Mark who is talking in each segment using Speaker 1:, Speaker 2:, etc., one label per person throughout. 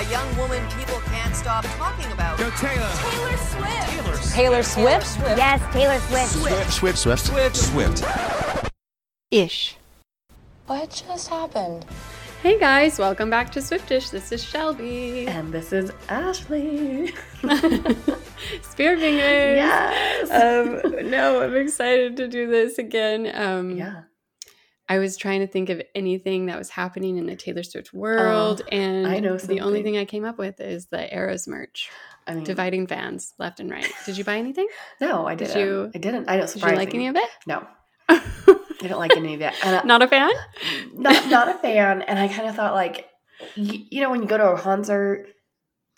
Speaker 1: A young woman people can't stop talking about.
Speaker 2: Go Taylor.
Speaker 1: Taylor Swift.
Speaker 3: Taylor Swift?
Speaker 4: Yes, Taylor Swift.
Speaker 5: Swift, Swift, Swift, Swift.
Speaker 3: Ish.
Speaker 6: What just happened?
Speaker 7: Hey guys, welcome back to Swiftish. This is Shelby.
Speaker 3: And this is Ashley.
Speaker 7: Spear fingers.
Speaker 3: Yes.
Speaker 7: Um, no, I'm excited to do this again. Um,
Speaker 3: yeah.
Speaker 7: I was trying to think of anything that was happening in the Taylor Swift world, oh, and
Speaker 3: I know
Speaker 7: the only thing I came up with is the Eras merch,
Speaker 3: I mean,
Speaker 7: dividing fans left and right. Did you buy anything?
Speaker 3: no, I
Speaker 7: Did
Speaker 3: didn't.
Speaker 7: you-
Speaker 3: I didn't. I don't
Speaker 7: Did you like any of it?
Speaker 3: No, I didn't like any of it. I,
Speaker 7: Not a fan.
Speaker 3: not not a fan. And I kind of thought like, you, you know, when you go to a concert,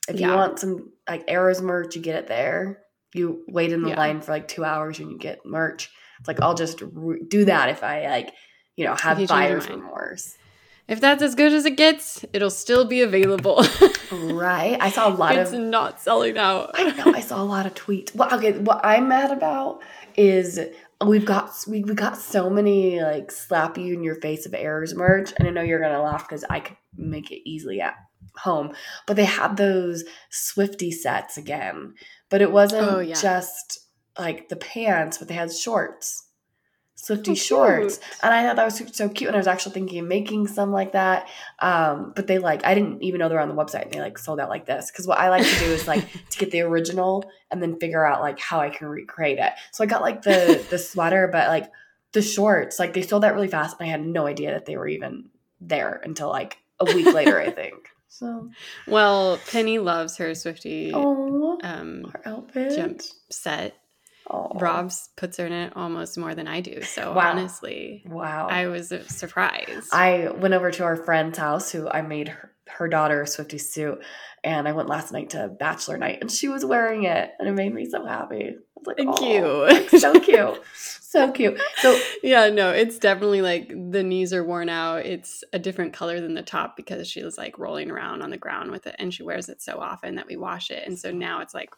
Speaker 3: if you want some like Eras merch, you get it there. You wait in the
Speaker 7: Yeah.
Speaker 3: line for like two hours and you get merch. It's like I'll just re- do that if I like, you know, have
Speaker 7: you
Speaker 3: buyer's remorse.
Speaker 7: If that's as good as it gets, it'll still be available.
Speaker 3: Right? I saw a lot
Speaker 7: it's
Speaker 3: of
Speaker 7: not selling out.
Speaker 3: I know. I saw a lot of tweets. Well, okay. What I'm mad about is we've got we, we got so many like slap you in your face of Eras merch, and I know you're gonna laugh because I could make it easily at home. But they had those Swifty sets again, but it wasn't
Speaker 7: Oh, yeah.
Speaker 3: just like the pants, but they had shorts. Swifty
Speaker 7: Oh,
Speaker 3: shorts, and I thought that was so- so cute. And I was actually thinking of making some like that, um, but they like I didn't even know they were on the website. And they like sold out like this because what I like to do is like to get the original and then figure out like how I can recreate it. So I got like the the sweater, but like the shorts, like they sold out really fast, and I had no idea that they were even there until like a week later, I think. So
Speaker 7: Well, Penny loves her Swifty
Speaker 3: oh,
Speaker 7: um,
Speaker 3: our outfit.
Speaker 7: jump set.
Speaker 3: Oh,
Speaker 7: Rob's puts her in it almost more than I do. So
Speaker 3: Wow.
Speaker 7: honestly,
Speaker 3: Wow.
Speaker 7: I was uh, surprised.
Speaker 3: I went over to our friend's house who I made her, her daughter a Swifty suit, and I went last night to bachelor night, and she was wearing it, and it made me so happy. Like,
Speaker 7: Thank
Speaker 3: "Aw,
Speaker 7: you."
Speaker 3: like, so cute, so cute. So
Speaker 7: yeah, no, it's definitely like the knees are worn out. It's a different color than the top because she was like rolling around on the ground with it and she wears it so often that we wash it. And so now it's like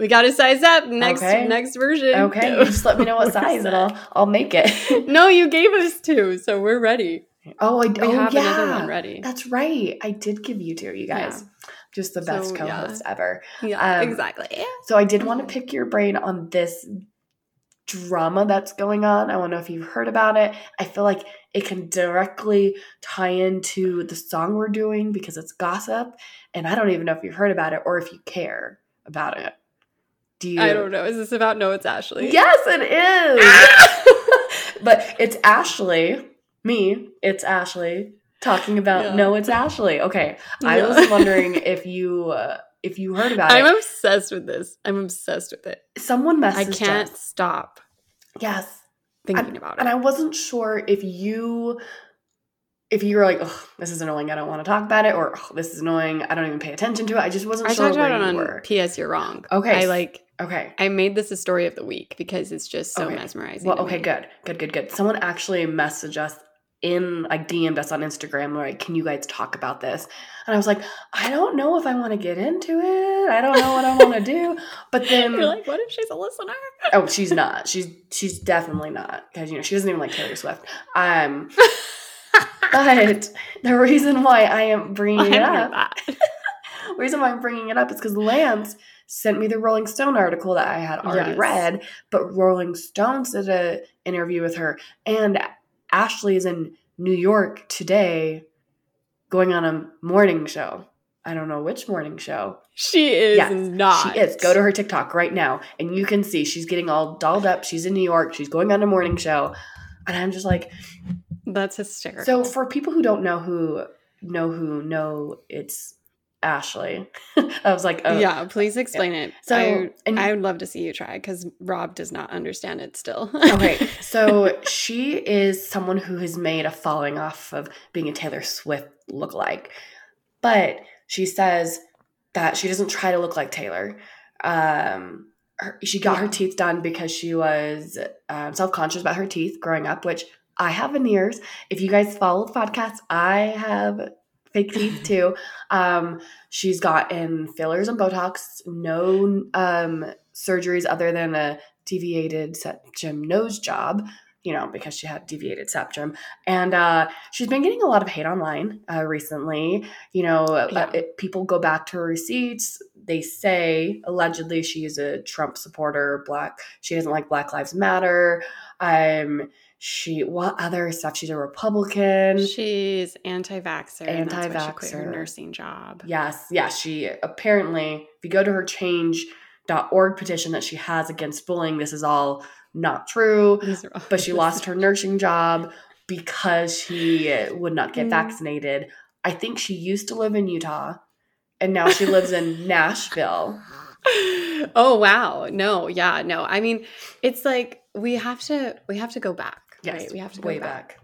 Speaker 7: we got to size up next
Speaker 3: Okay.
Speaker 7: next version.
Speaker 3: okay, just let me know what size, and I'll I'll make it.
Speaker 7: No, you gave us two, so we're ready.
Speaker 3: oh, I
Speaker 7: We
Speaker 3: oh,
Speaker 7: have
Speaker 3: yeah.
Speaker 7: another one ready.
Speaker 3: That's right. I did give you two, you guys. Just the best
Speaker 7: So, yeah.
Speaker 3: co-host ever.
Speaker 7: Yeah,
Speaker 3: Um,
Speaker 7: exactly.
Speaker 3: So I did want to pick your brain on this drama that's going on. I want to know if you've heard about it. I feel like it can directly tie into the song we're doing because it's gossip, and I don't even know if you've heard about it or if you care about it. You?
Speaker 7: I don't know. Is this about No, it's Ashley?
Speaker 3: Yes, it is. but it's Ashley, me. It's Ashley talking about.
Speaker 7: Yeah.
Speaker 3: No, it's Ashley. Okay, I
Speaker 7: Yeah.
Speaker 3: was wondering if you. Uh, if you heard about it.
Speaker 7: I'm obsessed with this. I'm obsessed with it.
Speaker 3: someone messaged
Speaker 7: I can't
Speaker 3: us.
Speaker 7: stop
Speaker 3: Yes,
Speaker 7: thinking about it.
Speaker 3: and I wasn't sure if you if you were like, oh, this is annoying, I don't want to talk about it, or oh, this is annoying, I don't even pay attention to it. I just wasn't
Speaker 7: I
Speaker 3: sure where
Speaker 7: about it
Speaker 3: you
Speaker 7: on
Speaker 3: were.
Speaker 7: PS You're Wrong.
Speaker 3: Okay.
Speaker 7: I like
Speaker 3: Okay.
Speaker 7: I made this a story of the week because it's just so
Speaker 3: Okay.
Speaker 7: mesmerizing.
Speaker 3: Well, okay,
Speaker 7: me.
Speaker 3: good, good, good, good. Someone actually messaged us in like DM'd us on Instagram, like, can you guys talk about this? And I was like, I don't know if I want to get into it. I don't know what I want to do. But then,
Speaker 7: You're like, what if she's a listener?
Speaker 3: oh, she's not. She's she's definitely not because you know she doesn't even like Taylor Swift. Um, but the reason why I am bringing
Speaker 7: I
Speaker 3: it up the reason why I'm bringing it up is because Lance sent me the Rolling Stone article that I had already
Speaker 7: Yes.
Speaker 3: read, but Rolling Stones did an interview with her, and Ashley is in New York today, going on a morning show. I don't know which morning show.
Speaker 7: She is
Speaker 3: Yes,
Speaker 7: not.
Speaker 3: She is. Go to her TikTok right now, and you can see she's getting all dolled up. She's in New York. She's going on a morning show, and I'm just like,
Speaker 7: That's hysterical.
Speaker 3: so for people who don't know who know who know it's Ashley. I was like, oh
Speaker 7: yeah, please explain it.
Speaker 3: So,
Speaker 7: I,
Speaker 3: and-
Speaker 7: I would love to see you try because Rob does not understand it still.
Speaker 3: okay. So she is someone who has made a following off of being a Taylor Swift lookalike, but she says that she doesn't try to look like Taylor. Um, her, she got her teeth done because she was um, self conscious about her teeth growing up, which I have veneers. If you guys follow the podcast, I have fake teeth too. Um, she's gotten fillers and Botox, no um, surgeries other than a deviated septum nose job. You know, because she had deviated septum. And uh, she's been getting a lot of hate online uh, recently. You know, uh,
Speaker 7: Yeah.
Speaker 3: it, people go back to her receipts. They say allegedly she is a Trump supporter, black. She doesn't like Black Lives Matter. Um, she what other stuff? She's a Republican.
Speaker 7: She's anti-vaxxer. and that's why she quit her nursing job.
Speaker 3: Yes, yes. She apparently, if you go to her change.org petition that she has against bullying, this is all not true.
Speaker 7: All-
Speaker 3: But she lost her nursing job because she would not get
Speaker 7: Mm.
Speaker 3: vaccinated. I think she used to live in Utah and now she lives in Nashville.
Speaker 7: oh wow no yeah no i mean it's like we have to we have to go back
Speaker 3: Yes,
Speaker 7: right we have to go
Speaker 3: way
Speaker 7: back.
Speaker 3: back.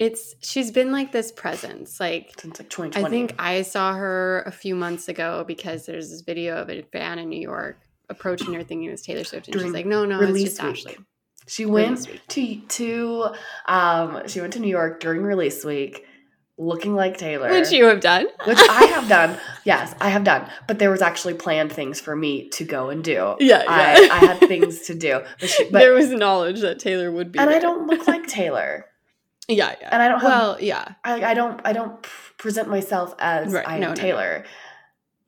Speaker 7: It's she's been like this presence like
Speaker 3: since like 2020.
Speaker 7: i think i saw her a few months ago because there's this video of a fan in new york approaching her thinking it was taylor swift and
Speaker 3: During
Speaker 7: she's like no no it's just
Speaker 3: week.
Speaker 7: ashley
Speaker 3: she went
Speaker 7: week.
Speaker 3: to to um she went to New York during release week looking like Taylor.
Speaker 7: which you have done
Speaker 3: which I have done. Yes, I have done. But there was actually planned things for me to go and do.
Speaker 7: yeah,
Speaker 3: I,
Speaker 7: yeah.
Speaker 3: I had things to do. But, she, but
Speaker 7: there was knowledge that taylor would be
Speaker 3: and I don't look like Taylor.
Speaker 7: Yeah yeah
Speaker 3: And I don't have
Speaker 7: well yeah
Speaker 3: I, I don't I don't present myself as
Speaker 7: Right,
Speaker 3: I am
Speaker 7: no, no, no.
Speaker 3: Taylor.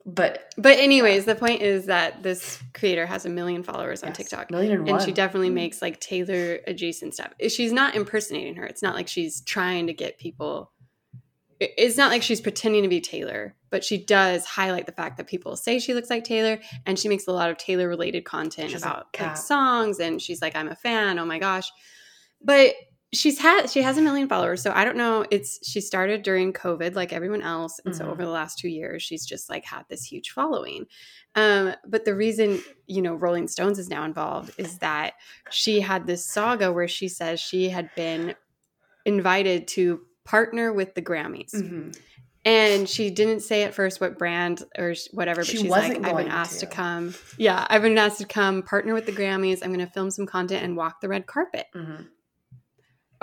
Speaker 3: But
Speaker 7: but anyways the point is that this creator has a million followers on
Speaker 3: yes,
Speaker 7: tiktok
Speaker 3: million and
Speaker 7: and she definitely
Speaker 3: Mm.
Speaker 7: makes like Taylor adjacent stuff. She's not impersonating her. It's not like she's trying to get people. It's not like she's pretending to be Taylor, but she does highlight the fact that people say she looks like Taylor, and she makes a lot of Taylor related content
Speaker 3: She's
Speaker 7: about like songs, and she's like, "I'm a fan." Oh my gosh, but she's had she has a million followers, so I don't know. It's she started during COVID, like everyone else, and so
Speaker 3: Mhm.
Speaker 7: over the last two years, she's just like had this huge following. Um, but the reason, you know, Rolling Stones is now involved is that she had this saga where she says she had been invited to partner with the Grammys.
Speaker 3: Mhm.
Speaker 7: And she didn't say at first what brand or whatever, but
Speaker 3: She
Speaker 7: she's like, I've been asked to.
Speaker 3: to.
Speaker 7: come. Yeah, I've been asked to come partner with the Grammys. I'm going to film some content and walk the red carpet.
Speaker 3: Mhm.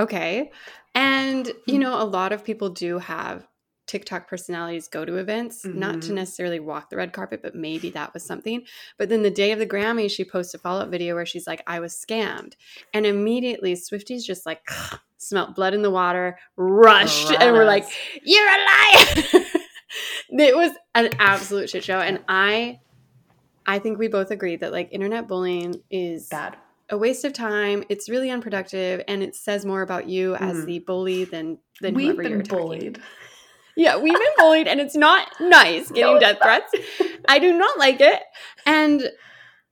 Speaker 7: Okay. And, you know, a lot of people do have TikTok personalities go to events, not to
Speaker 3: Mhm.
Speaker 7: necessarily walk the red carpet, but maybe that was something. But then the day of the Grammy, she posted a follow up video where she's like, I was scammed. And immediately Swifties just like smelt blood in the water, rushed, and we're like, You're a liar. it was an absolute shit show. And I I think we both agree that like internet bullying is
Speaker 3: bad.
Speaker 7: A waste of time. It's really unproductive, and it says more about you as
Speaker 3: Mhm.
Speaker 7: the bully than than
Speaker 3: We've
Speaker 7: whoever
Speaker 3: been
Speaker 7: you're attacking.
Speaker 3: bullied.
Speaker 7: Yeah, we've been bullied, and it's not nice getting
Speaker 3: No,
Speaker 7: death threats. I do not like it, and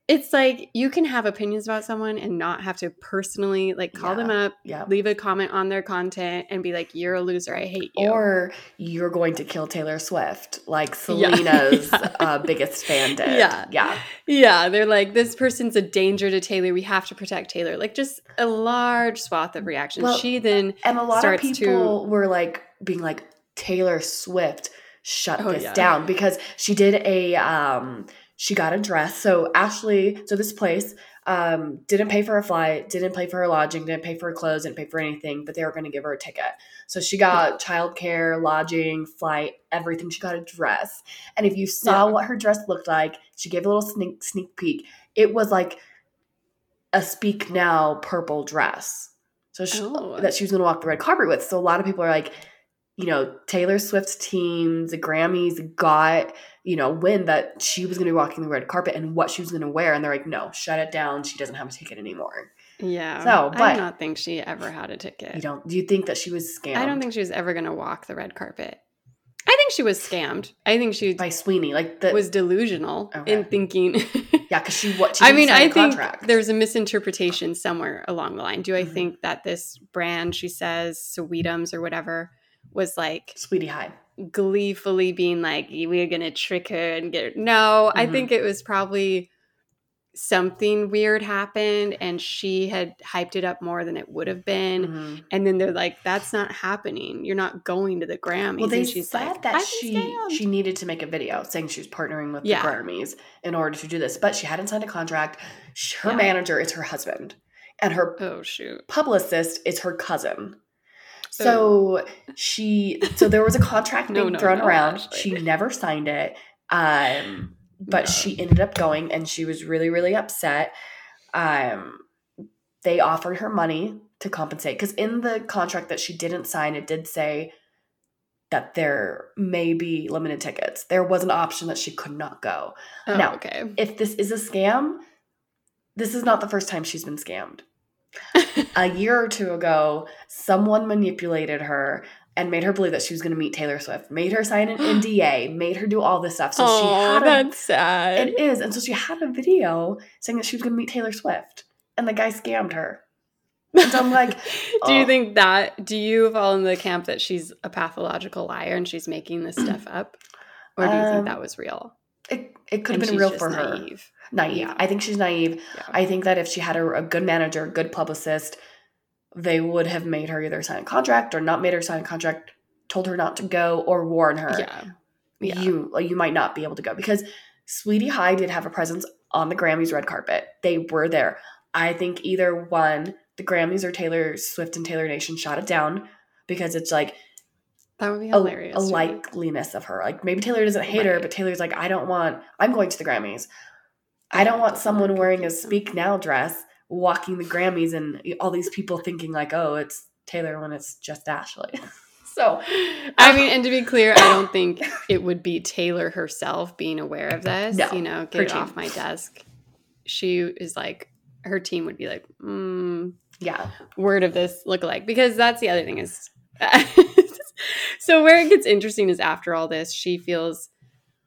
Speaker 7: it's like you can have opinions about someone and not have to personally like call them up,
Speaker 3: Yeah.
Speaker 7: leave a comment on their content, and be like, "You're a loser. I hate you."
Speaker 3: Or you're going to kill Taylor Swift, like Selena's
Speaker 7: Yeah.
Speaker 3: Uh, biggest fan did.
Speaker 7: Yeah.
Speaker 3: Yeah.
Speaker 7: Yeah, they're like, this person's a danger to Taylor. We have to protect Taylor. Like, just a large swath of reactions.
Speaker 3: Well,
Speaker 7: she then,
Speaker 3: And a lot of
Speaker 7: starts to-
Speaker 3: people were like being like Taylor Swift shut
Speaker 7: Oh,
Speaker 3: this
Speaker 7: yeah.
Speaker 3: down because she did a um she got a dress. So Ashley, so this place um didn't pay for her flight, didn't pay for her lodging, didn't pay for her clothes, didn't pay for anything, but they were going to give her a ticket. So she got childcare, lodging, flight, everything. She got a dress. And if you saw
Speaker 7: Yeah.
Speaker 3: what her dress looked like, she gave a little sneak sneak peek. It was like a speak now purple dress. So she,
Speaker 7: Oh.
Speaker 3: that she was going to walk the red carpet with. So a lot of people are like, you know, Taylor Swift's team, the Grammys got, you know, wind that she was going to be walking the red carpet and what she was going to wear. And they're like, no, shut it down. She doesn't have a ticket anymore.
Speaker 7: yeah.
Speaker 3: So,
Speaker 7: I do not think she ever had a ticket.
Speaker 3: You don't, do you think that she was scammed
Speaker 7: I don't think she was ever going to walk the red carpet. I think she was scammed. I think she
Speaker 3: by Sweeney, like the,
Speaker 7: was delusional
Speaker 3: Okay.
Speaker 7: in thinking.
Speaker 3: yeah, because she, what, she
Speaker 7: I mean, I think
Speaker 3: contract.
Speaker 7: there's a misinterpretation somewhere along the line. Do I
Speaker 3: Mhm.
Speaker 7: think that this brand, she says, Sweetums or whatever, was like
Speaker 3: Sweety High.
Speaker 7: gleefully being like, we're going to trick her and get her. No, I
Speaker 3: Mhm.
Speaker 7: think it was probably something weird happened and she had hyped it up more than it would have been.
Speaker 3: Mhm.
Speaker 7: And then they're like, that's not happening. You're not going to the Grammys.
Speaker 3: Well, they
Speaker 7: and she's
Speaker 3: said
Speaker 7: like,
Speaker 3: that she she needed to make a video saying she was partnering with
Speaker 7: Yeah.
Speaker 3: the Grammys in order to do this, but she hadn't signed a contract. Her
Speaker 7: Yeah.
Speaker 3: manager is her husband, and her
Speaker 7: Oh, shoot.
Speaker 3: publicist is her cousin. So she so there was a contract.
Speaker 7: No,
Speaker 3: being
Speaker 7: no,
Speaker 3: thrown
Speaker 7: no,
Speaker 3: around.
Speaker 7: Ashley.
Speaker 3: She never signed it. Um but she ended up going and she was really really upset. Um they offered her money to compensate because in the contract that she didn't sign, it did say that there may be limited tickets. There was an option that she could not go.
Speaker 7: Oh,
Speaker 3: Now,
Speaker 7: okay.
Speaker 3: If this is a scam, this is not the first time she's been scammed. A year or two ago, someone manipulated her and made her believe that she was going to meet Taylor Swift, made her sign an NDA, made her do all this stuff. So she
Speaker 7: oh,
Speaker 3: had a,
Speaker 7: that's sad.
Speaker 3: it is, and so she had a video saying that she was going to meet Taylor Swift, and the guy scammed her. And so I'm like,
Speaker 7: do you
Speaker 3: oh.
Speaker 7: think that? Do you fall in the camp that she's a pathological liar and she's making this stuff up, or do you
Speaker 3: Um,
Speaker 7: think that was real?
Speaker 3: It could have been real for her.
Speaker 7: naive?
Speaker 3: Naive.
Speaker 7: Yeah.
Speaker 3: I think she's naive.
Speaker 7: Yeah.
Speaker 3: I think that if she had a, a good manager, a good publicist, they would have made her either sign a contract or not made her sign a contract, told her not to go, or warn her.
Speaker 7: yeah. Yeah.
Speaker 3: You you might not be able to go because Sweety High did have a presence on the Grammys red carpet. They were there. I think either one, the Grammys or Taylor Swift and Taylor Nation shot it down because it's like
Speaker 7: That would be hilarious.
Speaker 3: a
Speaker 7: me.
Speaker 3: likeliness of her. Like maybe Taylor doesn't hate her, but Taylor's like, I don't want. I'm going to the Grammys. I don't want someone wearing a Speak Now dress walking the Grammys and all these people thinking like, oh, it's Taylor when it's just Ashley. so
Speaker 7: I mean, and to be clear, I don't think it would be Taylor herself being aware of this.
Speaker 3: No,
Speaker 7: you know, get it
Speaker 3: team.
Speaker 7: off my desk. She is like, her team would be like, mm,
Speaker 3: yeah,
Speaker 7: word of this look like because that's the other thing is so where it gets interesting is after all this she feels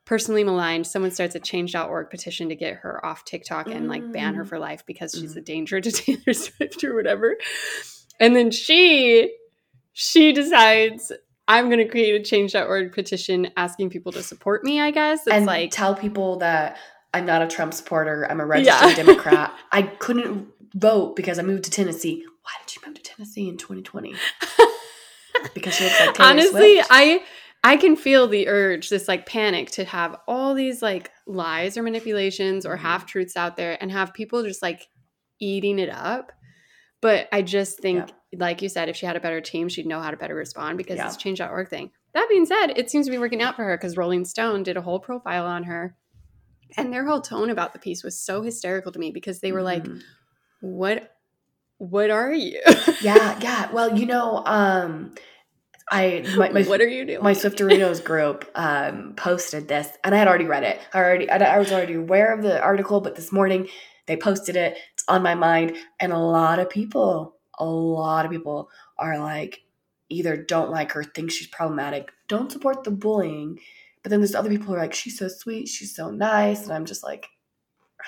Speaker 7: personally maligned someone starts a change.org petition to get her off tiktok and like ban her
Speaker 3: Mm.
Speaker 7: for life because she's a danger to taylor swift or whatever and then she she decides i'm going to create a change.org petition asking people to support me i guess it's
Speaker 3: and
Speaker 7: like
Speaker 3: tell people that I'm not a Trump supporter. I'm a registered
Speaker 7: Yeah.
Speaker 3: Democrat. I couldn't vote because I moved to Tennessee. Why did you move to Tennessee in 2020? Because she looks like Taylor
Speaker 7: honestly
Speaker 3: Swift?
Speaker 7: i i can feel the urge this like panic to have all these like lies or manipulations
Speaker 3: Mm-hmm.
Speaker 7: or half truths out there and have people just like eating it up but i just think like you said if she had a better team she'd know how to better respond because
Speaker 3: Yeah.
Speaker 7: it's change.org thing that being said it seems to be working out for her because rolling stone did a whole profile on her and their whole tone about the piece was so hysterical to me because they were like
Speaker 3: Mhm.
Speaker 7: what what are you
Speaker 3: yeah, yeah. Well, you know, um, I my, my
Speaker 7: what are you doing
Speaker 3: my Swiftorinos group um, posted this, and I had already read it. I already, I, I was already aware of the article, but this morning they posted it. It's on my mind, and a lot of people, a lot of people are like, either don't like her, think she's problematic, don't support the bullying, but then there's other people who are like, she's so sweet, she's so nice, and I'm just like,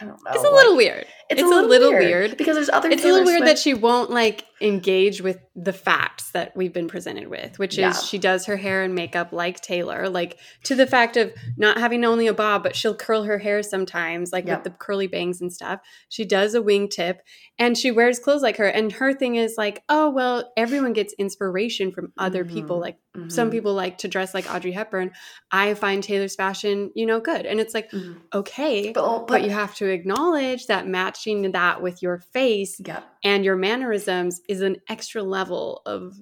Speaker 3: I don't know.
Speaker 7: it's a
Speaker 3: like,
Speaker 7: little weird
Speaker 3: It's,
Speaker 7: it's
Speaker 3: a little, weird,
Speaker 7: weird.
Speaker 3: because there's other.
Speaker 7: it's a
Speaker 3: Taylor
Speaker 7: little weird that she won't like engage with the facts that we've been presented with, which is
Speaker 3: Yeah.
Speaker 7: she does her hair and makeup like Taylor, like to the fact of not having only a bob, but she'll curl her hair sometimes, like
Speaker 3: Yeah.
Speaker 7: with the curly bangs and stuff. She does a wingtip and she wears clothes like her. And her thing is like, oh, well, everyone gets inspiration from other people.
Speaker 3: Mhm.
Speaker 7: Like some people like to dress like Audrey Hepburn. I find Taylor's fashion, you know, good. And it's like,
Speaker 3: Mhm.
Speaker 7: okay.
Speaker 3: But,
Speaker 7: but
Speaker 3: but,
Speaker 7: you have to acknowledge that matching that with your face
Speaker 3: yeah,
Speaker 7: and your mannerisms is an extra level of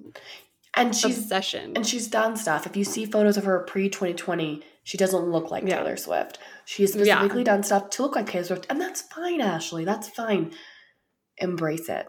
Speaker 3: and she's
Speaker 7: obsession.
Speaker 3: And she's done stuff. If you see photos of her pre 2020, she doesn't look like
Speaker 7: Yeah.
Speaker 3: Taylor Swift. She's has
Speaker 7: Yeah.
Speaker 3: specifically done stuff to look like Taylor Swift. And that's fine, Ashley. That's fine. Embrace it.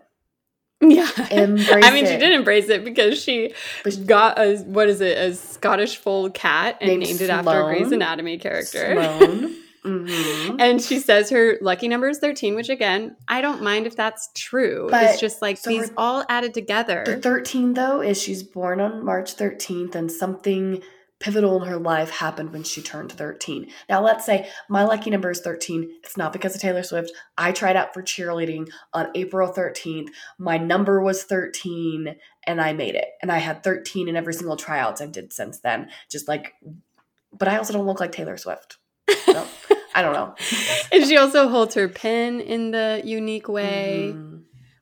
Speaker 7: Yeah.
Speaker 3: Embrace
Speaker 7: I mean, she did embrace it because she
Speaker 3: she-
Speaker 7: got a what is it, a Scottish fold cat and
Speaker 3: Named
Speaker 7: named, it after a Grey's Anatomy character.
Speaker 3: Mhm.
Speaker 7: And she says her lucky number is 13, which again, I don't mind if that's true.
Speaker 3: But-
Speaker 7: it's just like
Speaker 3: so
Speaker 7: these
Speaker 3: her-
Speaker 7: all added together.
Speaker 3: The 13, though, is she's born on March 13th, and something pivotal in her life happened when she turned 13. Now, let's say my lucky number is 13. It's not because of Taylor Swift. I tried out for cheerleading on April 13th. My number was 13, and I made it. And I had 13 in every single tryouts I've did since then. Just like, but I also don't look like Taylor Swift. So, I don't know.
Speaker 7: and she also holds her pen in the unique way.
Speaker 3: Mhm.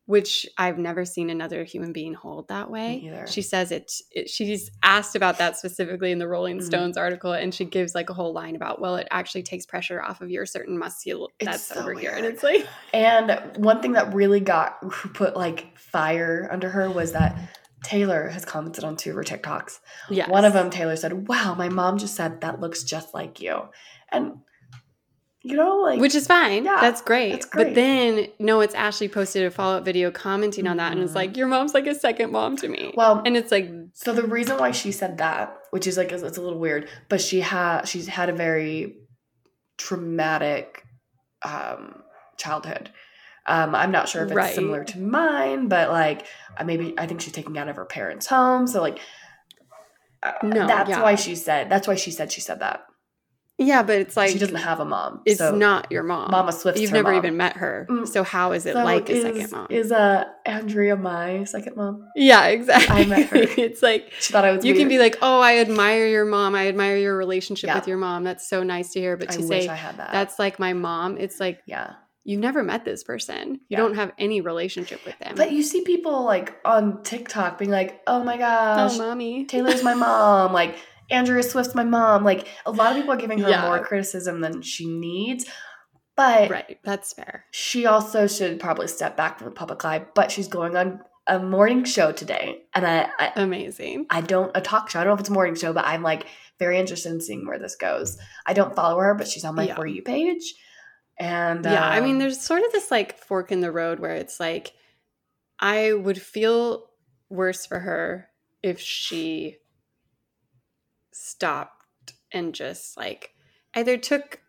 Speaker 7: Which I've never seen another human being hold that way. She says it, it. She's asked about that specifically in the Rolling
Speaker 3: Mhm.
Speaker 7: Stones article, and she gives like a whole line about, well, it actually takes pressure off of your certain muscle that's
Speaker 3: so
Speaker 7: over here, and it's like,
Speaker 3: And one thing that really got put like fire under her was that Taylor has commented on two of her TikToks.
Speaker 7: yeah,
Speaker 3: One of them, Taylor said, Wow, my mom just said that looks just like you. And You know, like
Speaker 7: which is fine.
Speaker 3: Yeah,
Speaker 7: that's great.
Speaker 3: that's great.
Speaker 7: But then no, it's Ashley posted a follow up video commenting on that, and it's
Speaker 3: Mhm.
Speaker 7: like your mom's like a second mom to me.
Speaker 3: well,
Speaker 7: and it's like
Speaker 3: So the reason why she said that, which is like it's a little weird, but she had she's had a very traumatic um, childhood. Um, I'm not sure if it's
Speaker 7: Right.
Speaker 3: similar to mine, but like maybe I think she's taking out of her parents' home. So like, uh,
Speaker 7: No,
Speaker 3: that's
Speaker 7: yeah.
Speaker 3: why she said that's why she said she said that.
Speaker 7: Yeah, but it's like
Speaker 3: she doesn't have a mom.
Speaker 7: it's
Speaker 3: so
Speaker 7: not your mom.
Speaker 3: Mama Swift's
Speaker 7: You've never
Speaker 3: mom.
Speaker 7: even met her,
Speaker 3: Mm.
Speaker 7: so how is it
Speaker 3: So
Speaker 7: like a second mom?
Speaker 3: Is uh Andrea my second mom?
Speaker 7: yeah, exactly.
Speaker 3: I met her.
Speaker 7: it's like
Speaker 3: She thought I was.
Speaker 7: you can be like, oh, I admire your mom. I admire your relationship
Speaker 3: Yeah.
Speaker 7: with your mom. That's so nice to hear. But
Speaker 3: I
Speaker 7: to
Speaker 3: wish
Speaker 7: say
Speaker 3: I had that.
Speaker 7: that's like my mom, it's like
Speaker 3: yeah.
Speaker 7: you've never met this person. You
Speaker 3: Yeah.
Speaker 7: don't have any relationship with them.
Speaker 3: But you see people like on TikTok being like, "Oh my gosh,
Speaker 7: oh, mommy.
Speaker 3: Taylor's my mom." Like Andrea Swift's my mom. Like a lot of people are giving her
Speaker 7: Yeah.
Speaker 3: more criticism than she needs. But
Speaker 7: Right, that's fair.
Speaker 3: she also should probably step back from the public eye. But she's going on a morning show today, and I, I,
Speaker 7: Amazing.
Speaker 3: I don't a talk show. I don't know if it's a morning show, but I'm like very interested in seeing where this goes. I don't follow her, but she's on my
Speaker 7: Yeah.
Speaker 3: for you page, and
Speaker 7: yeah, I mean,
Speaker 3: um,
Speaker 7: there's sort of this like fork in the road where it's like, I would feel worse for her if she stopped and just like either took,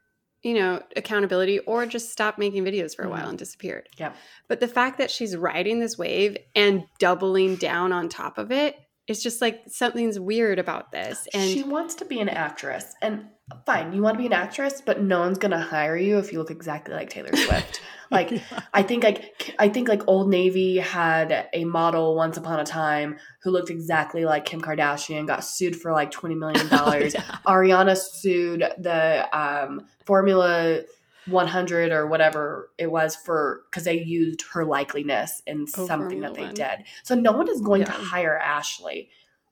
Speaker 7: you know, accountability or just stopped making videos for a while
Speaker 3: Mhm.
Speaker 7: and disappeared.
Speaker 3: Yeah.
Speaker 7: But the fact that she's riding this wave and doubling down on top of it, it's just like something's weird about this. And
Speaker 3: she wants to be an actress, and fine, you want to be an actress, but no one's gonna hire you if you look exactly like Taylor Swift. like, I think like I think like Old Navy had a model once upon a time who looked exactly like Kim Kardashian, got sued for like twenty million dollars.
Speaker 7: Yeah.
Speaker 3: Ariana sued the um, Formula 100 or whatever it was for because they used her likeliness in
Speaker 7: Oh,
Speaker 3: something
Speaker 7: Formula
Speaker 3: that they
Speaker 7: One.
Speaker 3: did. So no one is going to hire Ashley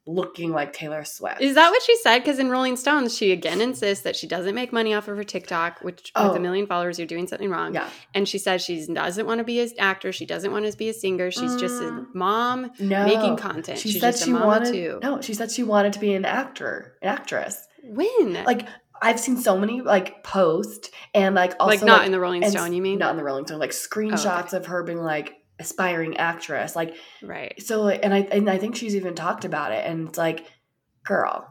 Speaker 3: looking like Taylor Swift.
Speaker 7: Is that what she said? Because in Rolling Stones, she again insists that she doesn't make money off of her TikTok, which
Speaker 3: Oh.
Speaker 7: with a million followers, you're doing something wrong.
Speaker 3: yeah?
Speaker 7: And she says she doesn't want to be an actor. She doesn't want to be a singer. She's just a
Speaker 3: Mm.
Speaker 7: mom
Speaker 3: No,
Speaker 7: making content.
Speaker 3: She
Speaker 7: She's
Speaker 3: said
Speaker 7: just a
Speaker 3: she wanted.
Speaker 7: too.
Speaker 3: No, she said she wanted to be an actor, an actress.
Speaker 7: When?
Speaker 3: Like I've seen so many like posts and like also
Speaker 7: like not in the Rolling Stone, you mean? Oh,
Speaker 3: not in the Rolling Stone, like screenshots of her being like aspiring actress, like
Speaker 7: Right.
Speaker 3: so. And I and I think she's even talked about it, and it's like, girl,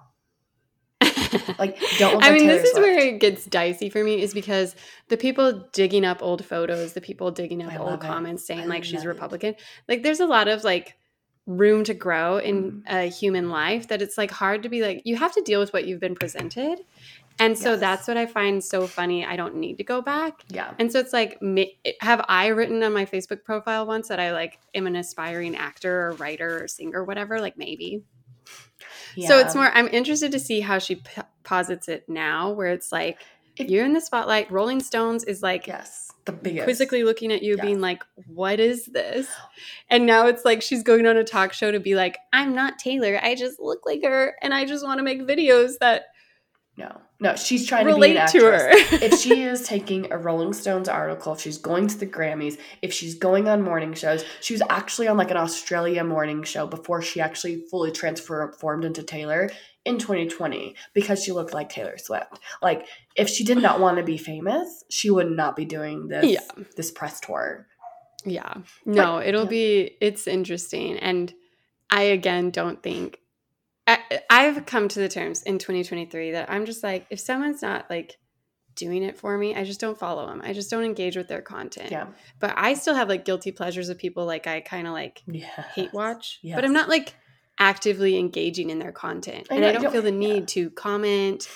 Speaker 3: like don't.
Speaker 7: I mean,
Speaker 3: Taylor
Speaker 7: this is
Speaker 3: Swift.
Speaker 7: where it gets dicey for me, is because the people digging up old photos, the people digging up
Speaker 3: I
Speaker 7: old
Speaker 3: love it.
Speaker 7: comments saying
Speaker 3: I
Speaker 7: like she's
Speaker 3: love it.
Speaker 7: Republican, like there's a lot of like room to grow in
Speaker 3: Mm-hmm.
Speaker 7: a human life that it's like hard to be like you have to deal with what you've been presented, and so
Speaker 3: Yes.
Speaker 7: that's what I find so funny. I don't need to go back.
Speaker 3: yeah.
Speaker 7: And so it's like, have I written on my Facebook profile once that I like am an aspiring actor or writer or singer, or whatever? Like maybe. Yeah. So it's more. I'm interested to see how she p- posits it now, where it's like
Speaker 3: If-
Speaker 7: you're in the spotlight. Rolling Stones is like
Speaker 3: yes, the biggest.
Speaker 7: quizzically looking at you,
Speaker 3: Yeah.
Speaker 7: being like, "What is this?" And now it's like she's going on a talk show to be like, "I'm not Taylor. I just look like her, and I just want to make videos that
Speaker 3: No, no, she's trying to be
Speaker 7: relate
Speaker 3: an
Speaker 7: to
Speaker 3: actress.
Speaker 7: her."
Speaker 3: if she is taking a Rolling Stones article, if she's going to the Grammys, if she's going on morning shows, she was actually on like an Australia morning show before she actually fully transformed into Taylor in 2020 because she looked like Taylor Swift. Like if she did not want to be famous, she would not be doing this
Speaker 7: Yeah.
Speaker 3: this press tour.
Speaker 7: Yeah. No,
Speaker 3: But-
Speaker 7: it'll
Speaker 3: yeah.
Speaker 7: be it's interesting and I again don't think I, I've come to the terms in 2023 that I'm just like if someone's not like doing it for me, I just don't follow them. I just don't engage with their content.
Speaker 3: Yeah.
Speaker 7: But I still have like guilty pleasures of people like I kind of like
Speaker 3: Yeah.
Speaker 7: hate watch,
Speaker 3: Yes.
Speaker 7: but I'm not like actively engaging in their content.
Speaker 3: I
Speaker 7: and
Speaker 3: know,
Speaker 7: I don't
Speaker 3: don't-
Speaker 7: feel the
Speaker 3: yeah.
Speaker 7: need to comment,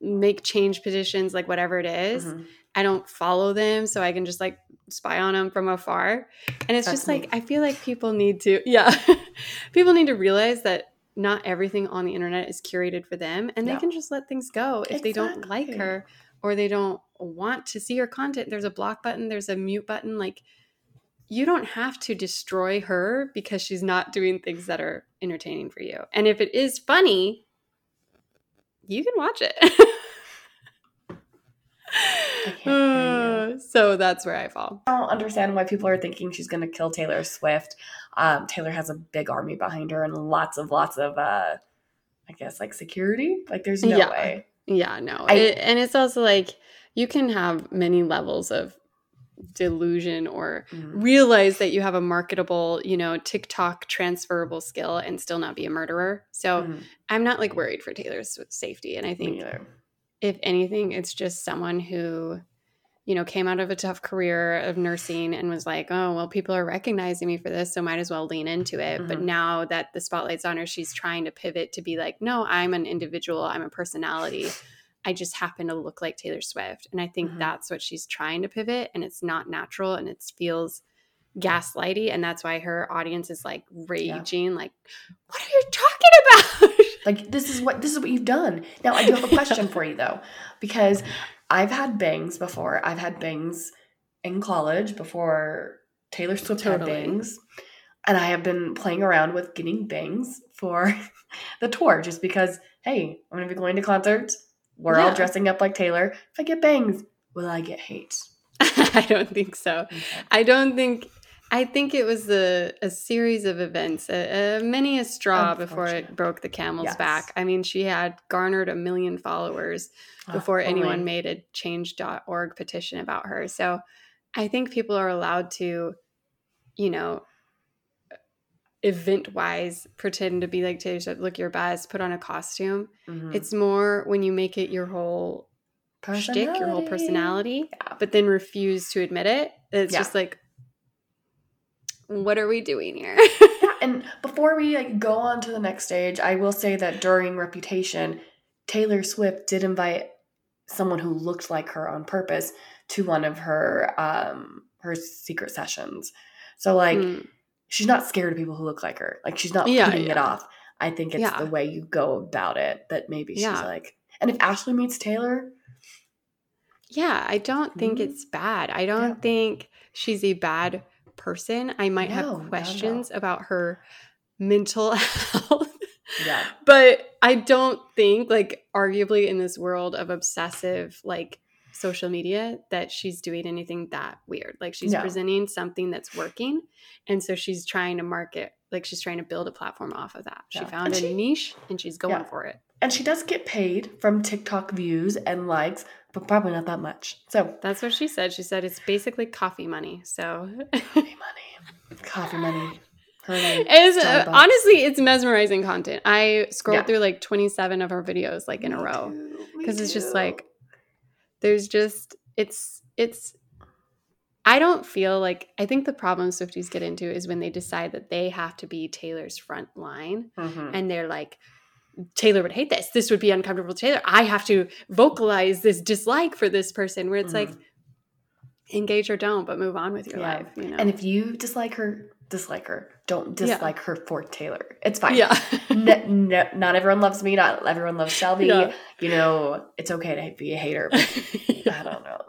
Speaker 7: make change petitions, like whatever it is.
Speaker 3: Mhm.
Speaker 7: I don't follow them, so I can just like spy on them from afar. And it's
Speaker 3: That's
Speaker 7: just like. I feel like people need to, yeah, people need to realize that not everything on the internet is curated for them, and they
Speaker 3: Yeah.
Speaker 7: can just let things go if they don't like her or they don't want to see her content. There's a block button, there's a mute button, like. You don't have to destroy her because she's not doing things that are entertaining for you. And if it is funny, you can watch it.
Speaker 3: you.
Speaker 7: so that's where I fall.
Speaker 3: I don't understand why people are thinking she's going to kill Taylor Swift. Um, Taylor has a big army behind her and lots of lots of uh, I guess like security. Like there's no
Speaker 7: Yeah.
Speaker 3: way.
Speaker 7: Yeah, no.
Speaker 3: I-
Speaker 7: it, and it's also like you can have many levels of delusion or
Speaker 3: Mhm.
Speaker 7: realize that you have a marketable, you know, TikTok transferable skill and still not be a murderer. So
Speaker 3: Mhm.
Speaker 7: I'm not like worried for Taylor's safety. And I think. If anything, it's just someone who, you know, came out of a tough career of nursing and was like, oh, well, people are recognizing me for this, so might as well lean into it. But
Speaker 3: Mhm.
Speaker 7: now that the spotlight's on her, she's trying to pivot to be like, no, I'm an individual, I'm a personality. I just happen to look like Taylor Swift. And I think
Speaker 3: Mhm.
Speaker 7: that's what she's trying to pivot, and it's not natural and it feels gaslighty. And that's why her audience is like raging, like, what are you talking about?
Speaker 3: Like this is what this is what you've done. Now I do have a question for you though, because I've had bangs before. I've had bangs in college before Taylor Swift
Speaker 7: Totally.
Speaker 3: had bangs, and I have been playing around with getting bangs for the tour just because. Hey, I'm gonna be going to concerts. We're all dressing up like Taylor. If I get bangs, will I get hate?
Speaker 7: I don't think so. I don't think. I think it was a, a series of events, a, a many a straw before it broke the camel's
Speaker 3: Yes.
Speaker 7: back. I mean, she had garnered a million followers
Speaker 3: Oh,
Speaker 7: before anyone made a change.org petition about her. So I think people are allowed to, you know, event wise pretend to be like Taylor Swift, look your best, put on a costume.
Speaker 3: Mhm.
Speaker 7: It's more when you make it your whole shtick, your whole personality,
Speaker 3: Yeah.
Speaker 7: but then refuse to admit it. It's
Speaker 3: Yeah.
Speaker 7: just like, what are we doing here?
Speaker 3: Yeah, and before we like, go on to the next stage, I will say that during Reputation, Taylor Swift did invite someone who looked like her on purpose to one of her um her secret sessions. So like
Speaker 7: Mm,
Speaker 3: she's not scared of people who look like her. Like she's not
Speaker 7: Yeah,
Speaker 3: putting it off. I think it's
Speaker 7: Yeah.
Speaker 3: the way you go about it that maybe she's
Speaker 7: Yeah.
Speaker 3: like and if Ashley meets Taylor,
Speaker 7: yeah, I don't think
Speaker 3: Mhm.
Speaker 7: it's bad. I don't
Speaker 3: Yeah.
Speaker 7: think she's a bad person. I might
Speaker 3: No,
Speaker 7: have questions about her mental health.
Speaker 3: yeah.
Speaker 7: but I don't think like arguably in this world of obsessive like social media that she's doing anything that weird. Like she's
Speaker 3: No.
Speaker 7: presenting something that's working and so she's trying to market like she's trying to build a platform off of that. She found
Speaker 3: And
Speaker 7: a
Speaker 3: she-
Speaker 7: niche and she's going
Speaker 3: Yeah.
Speaker 7: for it.
Speaker 3: And she does get paid from TikTok views and likes, but probably not that much. So
Speaker 7: That's what she said. She said it's basically coffee money. So
Speaker 3: coffee money. Coffee money.
Speaker 7: It's uh, honestly it's mesmerizing content. I scrolled
Speaker 3: Yeah.
Speaker 7: through like 27 of her videos like in a row. because it's just like there's just it's it's I don't feel like I think the problem Swifties get into is when they decide that they have to be Taylor's front line
Speaker 3: Mhm.
Speaker 7: and they're like Taylor would hate this. This would be uncomfortable to Taylor. I have to vocalize this dislike for this person where it's like engage or don't, but move on with your
Speaker 3: Mm-hmm. Yeah.
Speaker 7: life, you know.
Speaker 3: And if you dislike her, dislike her. Don't
Speaker 7: Yeah.
Speaker 3: dislike her for Taylor. It's fine.
Speaker 7: yeah.
Speaker 3: N- n- not everyone loves me. Not everyone loves Shelby.
Speaker 7: Yeah.
Speaker 3: You know, it's okay to be a hater. But I don't know.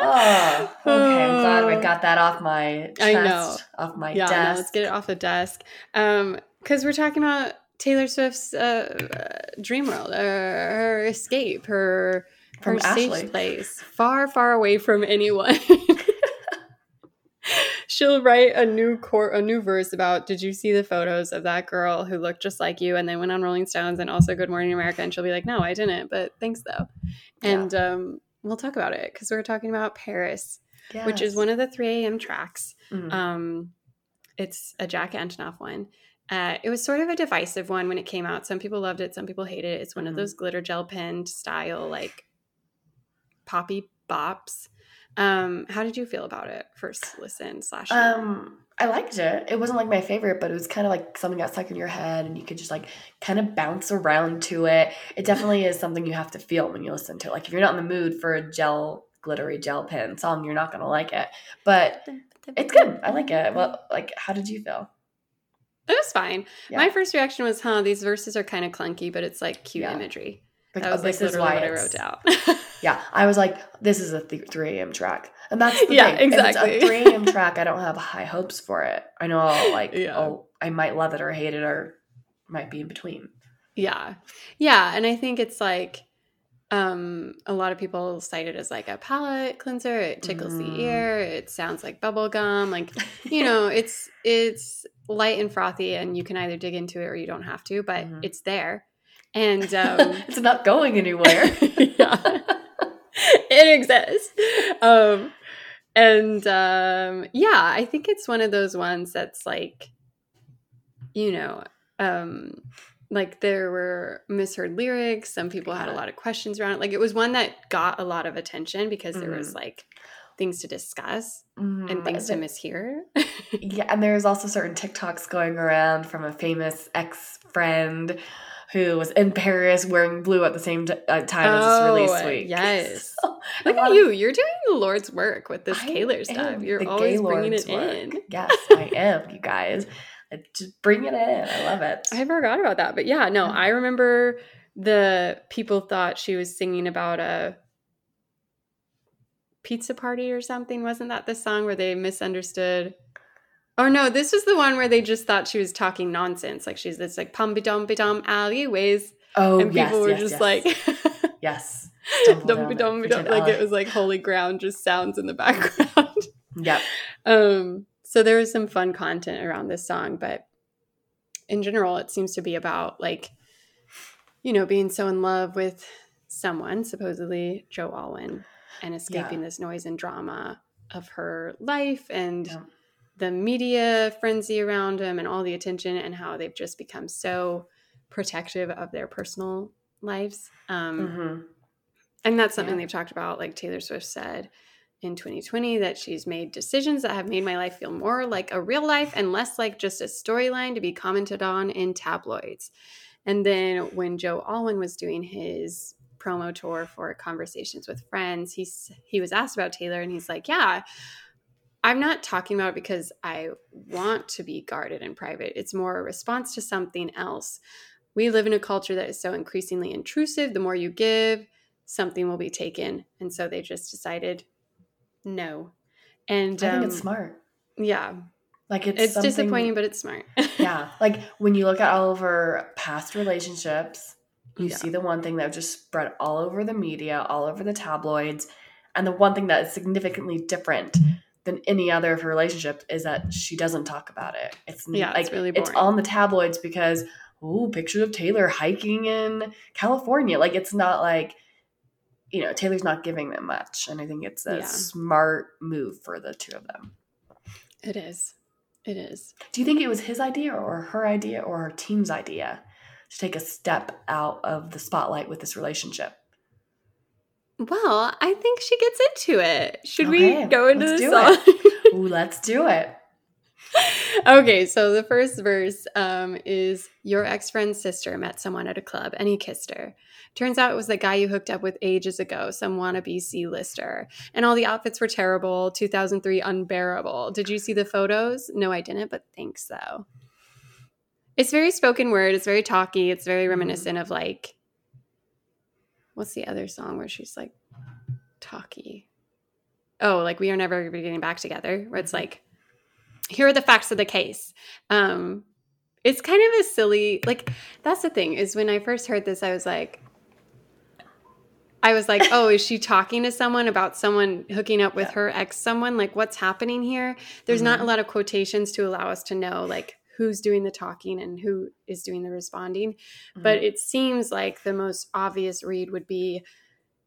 Speaker 3: Oh, okay. I'm glad I got that off my chest,
Speaker 7: I know.
Speaker 3: off my
Speaker 7: yeah, no, let's get it off the desk. Um, because we're talking about Taylor Swift's uh, uh, dream world, uh, her escape, her
Speaker 3: From
Speaker 7: her safe place, far, far away from anyone. She'll write a new cor- a new verse about. Did you see the photos of that girl who looked just like you, and then went on Rolling Stones and also Good Morning America? And she'll be like, "No, I didn't, but thanks though." And um, we'll talk about it because we're talking about Paris, which is one of the 3 a.m. tracks.
Speaker 3: Mhm.
Speaker 7: Um, it's a Jack Antonoff one. Uh, it was sort of a divisive one when it came out. Some people loved it, some people hated it. It's one of
Speaker 3: Mhm.
Speaker 7: those glitter gel pen style, like poppy bops. Um, how did you feel about it first listen slash?
Speaker 3: Um, I liked it. It wasn't like my favorite, but it was kind of like something that stuck in your head, and you could just like kind of bounce around to it. It definitely is something you have to feel when you listen to it. Like if you're not in the mood for a gel glittery gel pen song, you're not gonna like it. But it's good. I like it. Well, like, how did you feel?
Speaker 7: It was fine.
Speaker 3: Yeah.
Speaker 7: My first reaction was, "Huh, these verses are kind of clunky, but it's like cute
Speaker 3: Yeah.
Speaker 7: imagery."
Speaker 3: Like,
Speaker 7: That was like
Speaker 3: this is
Speaker 7: literally
Speaker 3: why
Speaker 7: what I wrote down.
Speaker 3: Yeah, I was like, this is a th- 3 a.m. track, and that's the
Speaker 7: Yeah,
Speaker 3: thing.
Speaker 7: exactly.
Speaker 3: If it's a 3 a.m. track, I don't have high hopes for it. I know, I'll, like,
Speaker 7: Yeah.
Speaker 3: oh, I might love it or hate it, or might be in between.
Speaker 7: Yeah. Yeah. And I think it's like um a lot of people cite it as like a palate cleanser. It tickles
Speaker 3: Mm.
Speaker 7: the ear. It sounds like bubble gum. Like, you know, it's it's light and frothy and you can either dig into it or you don't have to, but
Speaker 3: Mhm.
Speaker 7: it's there. And um
Speaker 3: it's not going anywhere.
Speaker 7: yeah. it exists. Um, and um, yeah, I think it's one of those ones that's like, you know, um, like there were misheard lyrics. Some people had a lot of questions around it. Like it was one that got a lot of attention because there was like things to discuss
Speaker 3: Mhm.
Speaker 7: and things to
Speaker 3: And
Speaker 7: mishear.
Speaker 3: Yeah, and there's also certain TikToks going around from a famous ex friend who was in Paris wearing blue at the same t- uh, time as this release
Speaker 7: Oh,
Speaker 3: week.
Speaker 7: yes.
Speaker 3: So,
Speaker 7: Look at
Speaker 3: of-
Speaker 7: you. You're doing the Lord's work with this Taylor stuff. You're always bringing it in.
Speaker 3: work. Yes, I am, you guys. Just bring it in. I love it.
Speaker 7: I forgot about that. But yeah, no. I remember the people thought she was singing about a pizza party or something. Wasn't that the song where they misunderstood? Or no, this was the one where they just thought she was talking nonsense. Like she's this like pumpy dumpy dum alleyways.
Speaker 3: oh,
Speaker 7: and people
Speaker 3: yes,
Speaker 7: were
Speaker 3: yes,
Speaker 7: just
Speaker 3: yes.
Speaker 7: like
Speaker 3: yes.
Speaker 7: Dumpy dum like it was like holy ground just sounds in the background.
Speaker 3: Yep.
Speaker 7: um so there was some fun content around this song but in general it seems to be about like you know being so in love with someone supposedly joe alwyn and escaping this noise and drama of her life and
Speaker 3: Yeah.
Speaker 7: the media frenzy around him and all the attention and how they've just become so protective of their personal lives um,
Speaker 3: hmm
Speaker 7: and that's something
Speaker 3: Yeah.
Speaker 7: they've talked about. Like Taylor Swift said in 2020 that she's made decisions that have made my life feel more like a real life and less like just a storyline to be commented on in tabloids. And then when Joe Alwyn was doing his promo tour for Conversations with Friends, he's he was asked about Taylor and he's like, "Yeah, I'm not talking about it because I want to be guarded and private. It's more a response to something else. We live in a culture that is so increasingly intrusive. The more you give, something will be taken. And so they just decided no. And
Speaker 3: I think
Speaker 7: um,
Speaker 3: it's smart.
Speaker 7: Yeah.
Speaker 3: Like it's
Speaker 7: It's disappointing, but it's smart.
Speaker 3: yeah, like when you look at all of her past relationships, you
Speaker 7: Yeah.
Speaker 3: see the one thing that just spread all over the media, all over the tabloids, and the one thing that is significantly different than any other of her relationships is that she doesn't talk about it. It's
Speaker 7: Yeah,
Speaker 3: like
Speaker 7: it's really
Speaker 3: it's on the tabloids because oh, pictures of Taylor hiking in California. Like it's not like you know Taylor's not giving them much, and I think it's a
Speaker 7: Yeah.
Speaker 3: smart move for the two of them.
Speaker 7: it is. It is.
Speaker 3: Do you think it was his idea or her idea or her team's idea to take a step out of the spotlight with this relationship?
Speaker 7: Well, I think she gets into it. Should
Speaker 3: Okay,
Speaker 7: we go into
Speaker 3: let's
Speaker 7: the
Speaker 3: do
Speaker 7: song?
Speaker 3: Ooh, let's do it.
Speaker 7: Okay, so the first verse um, is Your ex friend's sister met someone at a club and he kissed her. Turns out it was the guy you hooked up with ages ago, some wannabe C lister. And all the outfits were terrible. 2003 unbearable. Did you see the photos? No, I didn't, but thanks though. It's very spoken word. It's very talky. It's very reminiscent of like, what's the other song where she's like talky? Oh, like We Are Never Getting Back Together, where it's like, here are the facts of the case. Um, it's kind of a silly, like, that's the thing is when I first heard this, I was like, I was like, oh, is she talking to someone about someone hooking up with her ex someone? Like, what's happening here? There's not a lot of quotations to allow us to know, like, who's doing the talking and who is doing the responding. But it seems like the most obvious read would be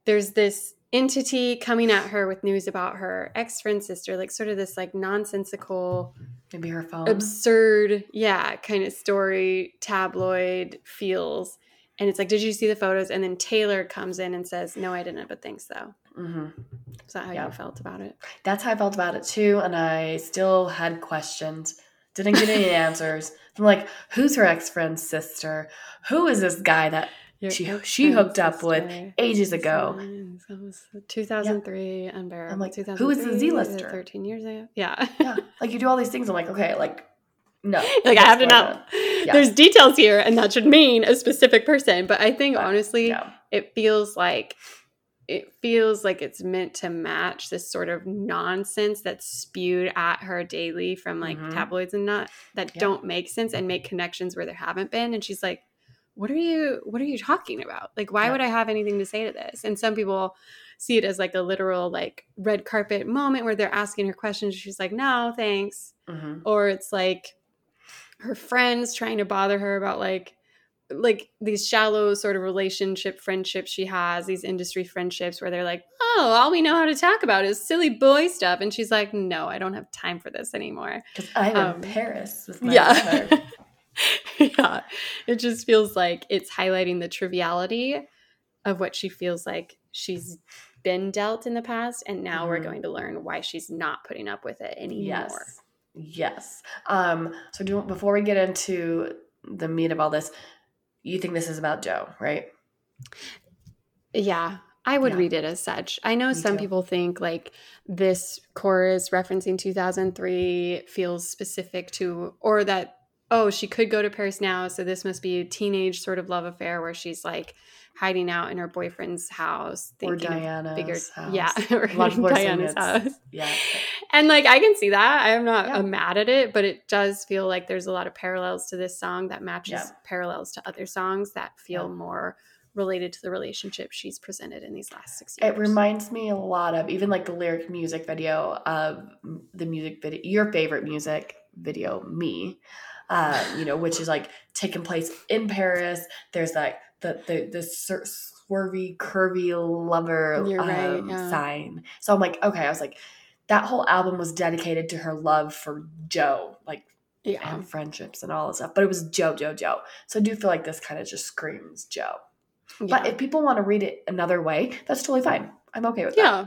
Speaker 7: there's this entity coming at her with news about her ex friend sister, like, sort of this, like, nonsensical
Speaker 3: Maybe her phone.
Speaker 7: absurd, yeah, kind of story, tabloid feels. And it's like, did you see the photos? And then Taylor comes in and says, no, I didn't, but thanks though.
Speaker 3: hmm
Speaker 7: Is that how
Speaker 3: Yeah.
Speaker 7: you felt about it?
Speaker 3: That's how I felt about it too, and I still had questions. Didn't get any answers. I'm like, who's her ex friend's sister? Who is this guy that She she hooked up with ages ago?
Speaker 7: That was 2003, unbearable.
Speaker 3: I'm like, who is the
Speaker 7: 2003,
Speaker 3: Z-lister?
Speaker 7: 13 years ago. Yeah.
Speaker 3: Yeah, like you do all these things. I'm like, okay, like no,
Speaker 7: like I have to know.
Speaker 3: Yeah.
Speaker 7: There's details here, and that should mean a specific person. But I think
Speaker 3: But,
Speaker 7: honestly,
Speaker 3: Yeah,
Speaker 7: it feels like it feels like it's meant to match this sort of nonsense that's spewed at her daily from like
Speaker 3: Mhm.
Speaker 7: tabloids and not that
Speaker 3: Yeah.
Speaker 7: don't make sense and make connections where there haven't been and she's like what are you what are you talking about like why
Speaker 3: Yeah.
Speaker 7: would i have anything to say to this and some people see it as like a literal like red carpet moment where they're asking her questions she's like no thanks
Speaker 3: hmm
Speaker 7: or it's like her friends trying to bother her about like like these shallow sort of relationship friendships she has, these industry friendships where they're like, oh, all we know how to talk about is silly boy stuff. And she's like, no, I don't have time for this anymore.
Speaker 3: Because I'm
Speaker 7: Um,
Speaker 3: in Paris with my
Speaker 7: yeah. yeah. It just feels like it's highlighting the triviality of what she feels like she's been dealt in the past. And now we're
Speaker 3: Mhm.
Speaker 7: going to learn why she's not putting up with it anymore.
Speaker 3: Yes. Yes. Um, so do before we get into the meat of all this, you think this is about Joe, right?
Speaker 7: Yeah, I would
Speaker 3: Yeah.
Speaker 7: read it as such. I know
Speaker 3: Me
Speaker 7: some
Speaker 3: too.
Speaker 7: people think like this chorus referencing 2003 feels specific to, or that, oh, she could go to Paris now. So this must be a teenage sort of love affair where she's like hiding out in her boyfriend's house.
Speaker 3: Or Diana's
Speaker 7: bigger,
Speaker 3: house.
Speaker 7: Yeah, or
Speaker 3: A lot of people are saying
Speaker 7: Diana's house.
Speaker 3: Yeah.
Speaker 7: And like I can see that. I am not
Speaker 3: Yeah.
Speaker 7: uh, mad at it, but it does feel like there's a lot of parallels to this song that matches
Speaker 3: Yeah.
Speaker 7: parallels to other songs that feel
Speaker 3: Yeah.
Speaker 7: more related to the relationship she's presented in these last six years.
Speaker 3: It reminds me a lot of even like the lyric music video of the music video, your favorite music video, me. Uh, you know, which is like taking place in Paris. There's like the the the swervy, curvy lover
Speaker 7: You're right,
Speaker 3: um,
Speaker 7: yeah.
Speaker 3: sign. So I'm like, okay, I was like, that whole album was dedicated to her love for Joe, like
Speaker 7: yeah.
Speaker 3: and friendships and all this stuff. But it was Joe, Joe, Joe. So I do feel like this kind of just screams Joe. But if people want to read it another way, that's totally fine. I'm okay with that.
Speaker 7: yeah.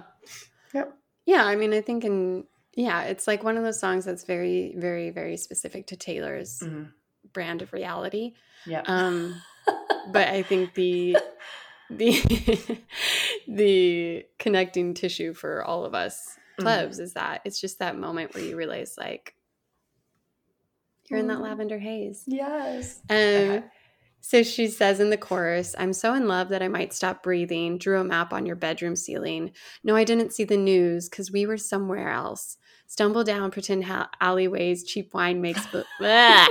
Speaker 3: Yep.
Speaker 7: Yeah, I mean I think in yeah, it's like one of those songs that's very, very, very specific to Taylor's
Speaker 3: Mhm.
Speaker 7: brand of reality.
Speaker 3: Yeah.
Speaker 7: Um but I think the the the connecting tissue for all of us plebs is that it's just that moment where you realize like you're in that
Speaker 3: Mm.
Speaker 7: lavender haze.
Speaker 3: yes.
Speaker 7: Um,
Speaker 3: Okay.
Speaker 7: So she says in the chorus, I'm so in love that I might stop breathing. Drew a map on your bedroom ceiling. No, I didn't see the news because we were somewhere else. Stumble down, pretend ha- alleyways, cheap wine makes.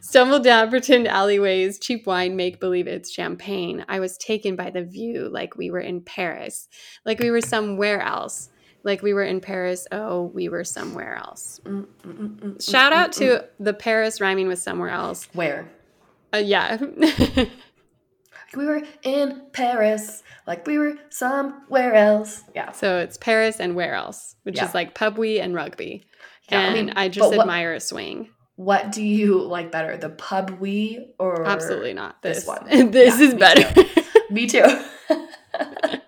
Speaker 7: Stumble down, pretend alleyways, cheap wine, make believe it's champagne. I was taken by the view like we were in Paris, like we were somewhere else. Like we were in Paris, oh, we were somewhere else.
Speaker 3: Mm, mm, mm, mm,
Speaker 7: Shout
Speaker 3: mm,
Speaker 7: out
Speaker 3: mm,
Speaker 7: to the Paris rhyming with somewhere else.
Speaker 3: mm. where
Speaker 7: Uh, yeah.
Speaker 3: we were in Paris, like we were somewhere else. Yeah.
Speaker 7: so it's Paris and where else, which
Speaker 3: Yeah.
Speaker 7: is like pubwee and rugby.
Speaker 3: Yeah, I mean,
Speaker 7: I, just
Speaker 3: but what-
Speaker 7: admire a swing.
Speaker 3: What do you like better, the pub we or
Speaker 7: Absolutely not.
Speaker 3: this
Speaker 7: This,
Speaker 3: one?
Speaker 7: this
Speaker 3: Yeah,
Speaker 7: is
Speaker 3: me
Speaker 7: better.
Speaker 3: Me too.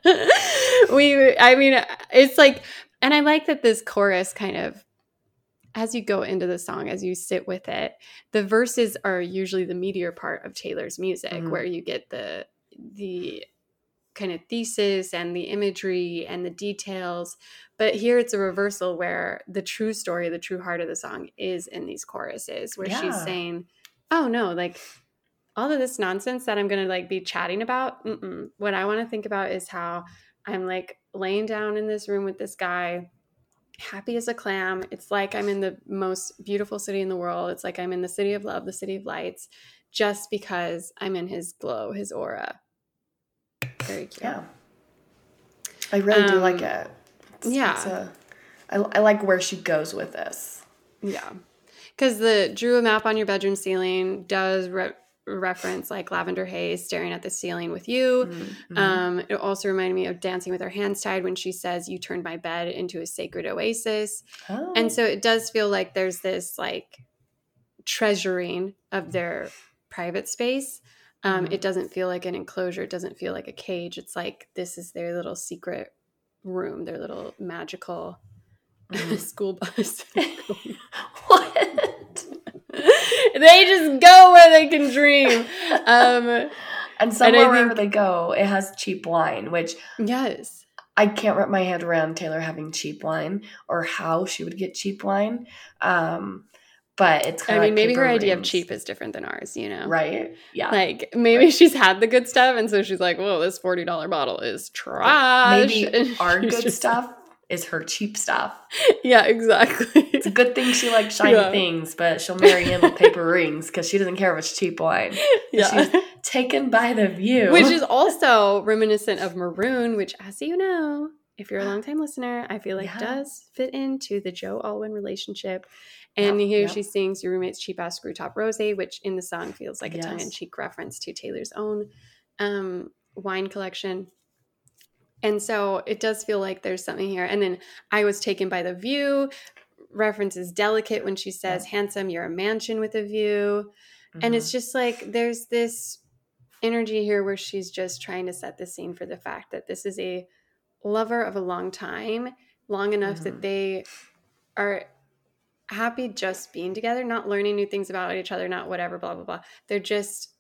Speaker 7: we, I mean, it's like, and I like that this chorus kind of, as you go into the song, as you sit with it, the verses are usually the meatier part of Taylor's music,
Speaker 3: Mhm.
Speaker 7: where you get the the kind of thesis and the imagery and the details. But here it's a reversal where the true story, the true heart of the song is in these choruses, where she's saying, "Oh no, like." All of this nonsense that I'm gonna like be chatting about. Mm-mm. What I want to think about is how I'm like laying down in this room with this guy, happy as a clam. It's like I'm in the most beautiful city in the world. It's like I'm in the city of love, the city of lights, just because I'm in his glow, his aura. Very cute.
Speaker 3: yeah. I really do like
Speaker 7: Um,
Speaker 3: it. It's,
Speaker 7: yeah.
Speaker 3: It's a, I, I like where she goes with this.
Speaker 7: Yeah. Because the drew a map on your bedroom ceiling does re- reference like lavender haze staring at the ceiling with you.
Speaker 3: Mhm.
Speaker 7: Um, it also reminded me of Dancing with Her Hands Tied when she says, You turned my bed into a sacred oasis.
Speaker 3: Oh.
Speaker 7: And so it does feel like there's this like treasuring of their private space. Um,
Speaker 3: Mhm.
Speaker 7: It doesn't feel like an enclosure. It doesn't feel like a cage. It's like this is their little secret room, their little magical
Speaker 3: Mhm.
Speaker 7: school bus.
Speaker 3: what?
Speaker 7: they just go where they can dream. Um,
Speaker 3: And somewhere
Speaker 7: think-
Speaker 3: wherever they go, it has cheap wine, which
Speaker 7: yes.
Speaker 3: I can't wrap my head around Taylor having cheap wine or how she would get cheap wine. Um, but it's
Speaker 7: I mean,
Speaker 3: of
Speaker 7: maybe her idea of cheap is different than ours, you know?
Speaker 3: right? Yeah,
Speaker 7: Like maybe she's had the good stuff, and so she's like, "Whoa, this forty dollar bottle is trash."
Speaker 3: maybe our good
Speaker 7: just-
Speaker 3: stuff is her cheap stuff.
Speaker 7: Yeah, exactly.
Speaker 3: It's a good thing she likes shiny
Speaker 7: Yeah.
Speaker 3: things, but she'll marry him with paper rings because she doesn't care if it's cheap wine.
Speaker 7: yeah.
Speaker 3: She's taken by the view,
Speaker 7: Which is also reminiscent of Maroon, which, as you know, if you're a longtime listener, I feel like
Speaker 3: Yeah.
Speaker 7: does fit into the Joe Alwyn relationship. And
Speaker 3: Yep,
Speaker 7: here
Speaker 3: yep.
Speaker 7: she sings Your Roommate's Cheap Ass Screw Top Rose, which in the song feels like a
Speaker 3: Yes.
Speaker 7: tongue in cheek reference to Taylor's own um, wine collection. And so it does feel like there's something here. And then I was taken by the view, references delicate when she says, Handsome, you're a mansion with a view. And it's
Speaker 3: Mhm.
Speaker 7: just like there's this energy here where she's just trying to set the scene for the fact that this is a lover of a long time, long enough that
Speaker 3: Mhm.
Speaker 7: they are happy just being together, not learning new things about each other, not whatever, blah, blah, blah. They're just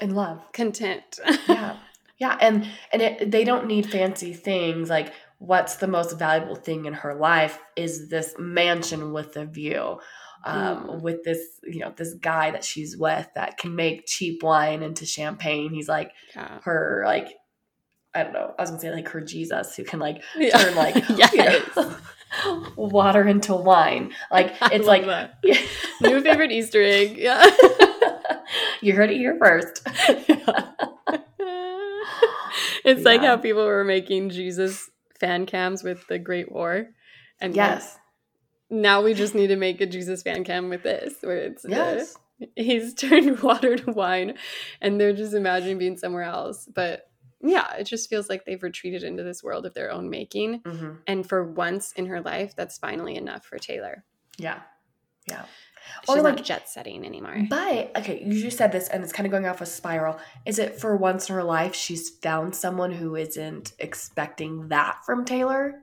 Speaker 3: in love.
Speaker 7: content.
Speaker 3: yeah yeah and and it, they don't need fancy things like what's the most valuable thing in her life is this mansion with a view um,
Speaker 7: Mm.
Speaker 3: with this you know this guy that she's with that can make cheap wine into champagne he's like
Speaker 7: yeah.
Speaker 3: her like i don't know i was gonna say like her jesus who can like
Speaker 7: Yeah.
Speaker 3: turn like
Speaker 7: Yes.
Speaker 3: know, water into wine like it's like.
Speaker 7: New favorite Easter egg. Yeah.
Speaker 3: you heard it here first
Speaker 7: it's like how people were making Jesus fan cams with the Great War. And like,
Speaker 3: yes.
Speaker 7: now we just need to make a Jesus fan cam with this, where it's the-
Speaker 3: yes.
Speaker 7: he's turned water to wine, and they're just imagining being somewhere else. But yeah, it just feels like they've retreated into this world of their own making,
Speaker 3: hmm
Speaker 7: and for once in her life, that's finally enough for Taylor.
Speaker 3: yeah. Yeah
Speaker 7: She's
Speaker 3: Or,
Speaker 7: not
Speaker 3: like-
Speaker 7: jet setting anymore.
Speaker 3: But okay, you just said this, and it's kind of going off a spiral. Is it for once in her life she's found someone who isn't expecting that from Taylor,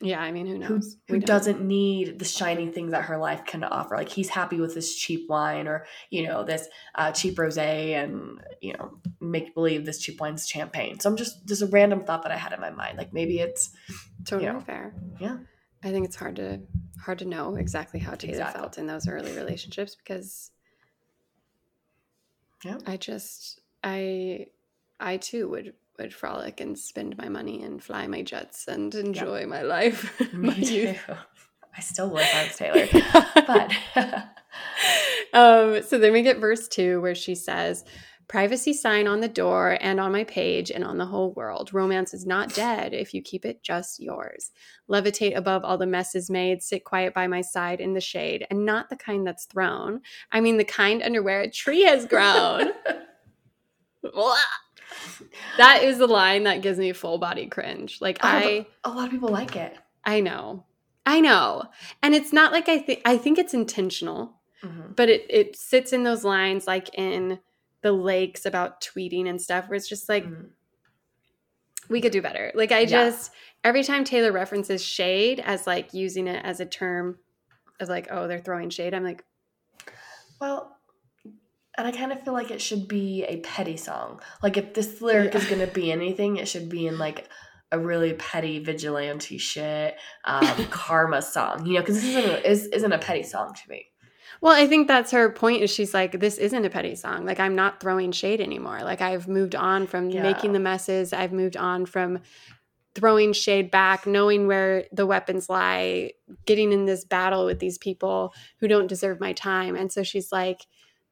Speaker 7: Yeah, I mean, who
Speaker 3: who
Speaker 7: knows?
Speaker 3: who
Speaker 7: don't.
Speaker 3: doesn't need the shiny things that her life can offer? Like he's happy with this cheap wine, or you know this uh, cheap rosé, and you know make believe this cheap wine's champagne. So I'm just just a random thought that I had in my mind. Like maybe it's
Speaker 7: Totally
Speaker 3: Yeah.
Speaker 7: fair.
Speaker 3: Yeah.
Speaker 7: I think it's hard to hard to know exactly how Taylor
Speaker 3: Exactly.
Speaker 7: felt in those early relationships because
Speaker 3: Yeah.
Speaker 7: I just I I too would would frolic and spend my money and fly my jets and enjoy my life. my
Speaker 3: too. I still would if I was Taylor, but
Speaker 7: um, so then we get verse two where she says, Privacy sign on the door and on my page and on the whole world. Romance is not dead if you keep it just yours. Levitate above all the messes made, sit quiet by my side in the shade, and not the kind that's thrown. I mean, the kind under where a tree has grown. That is the line that gives me full body cringe. Like,
Speaker 3: Oh,
Speaker 7: I.
Speaker 3: a lot of people like it.
Speaker 7: I know. I know. And it's not like I think I think it's intentional,
Speaker 3: Mhm.
Speaker 7: but it it sits in those lines like in the lakes about tweeting and stuff where it's just like
Speaker 3: Mhm.
Speaker 7: we could do better. Like I
Speaker 3: Yeah.
Speaker 7: just every time Taylor references shade as like using it as a term of like oh they're throwing shade, I'm like
Speaker 3: Well, and I kind of feel like it should be a petty song. Like if this lyric is going to be anything, it should be in like a really petty vigilante shit um, karma song. You know, because this isn't a, is, isn't a petty song to me.
Speaker 7: Well, I think that's her point is she's like, this isn't a petty song. Like I'm not throwing shade anymore. Like I've moved on from
Speaker 3: Yeah.
Speaker 7: making the messes. I've moved on from throwing shade back, knowing where the weapons lie, getting in this battle with these people who don't deserve my time. And so she's like,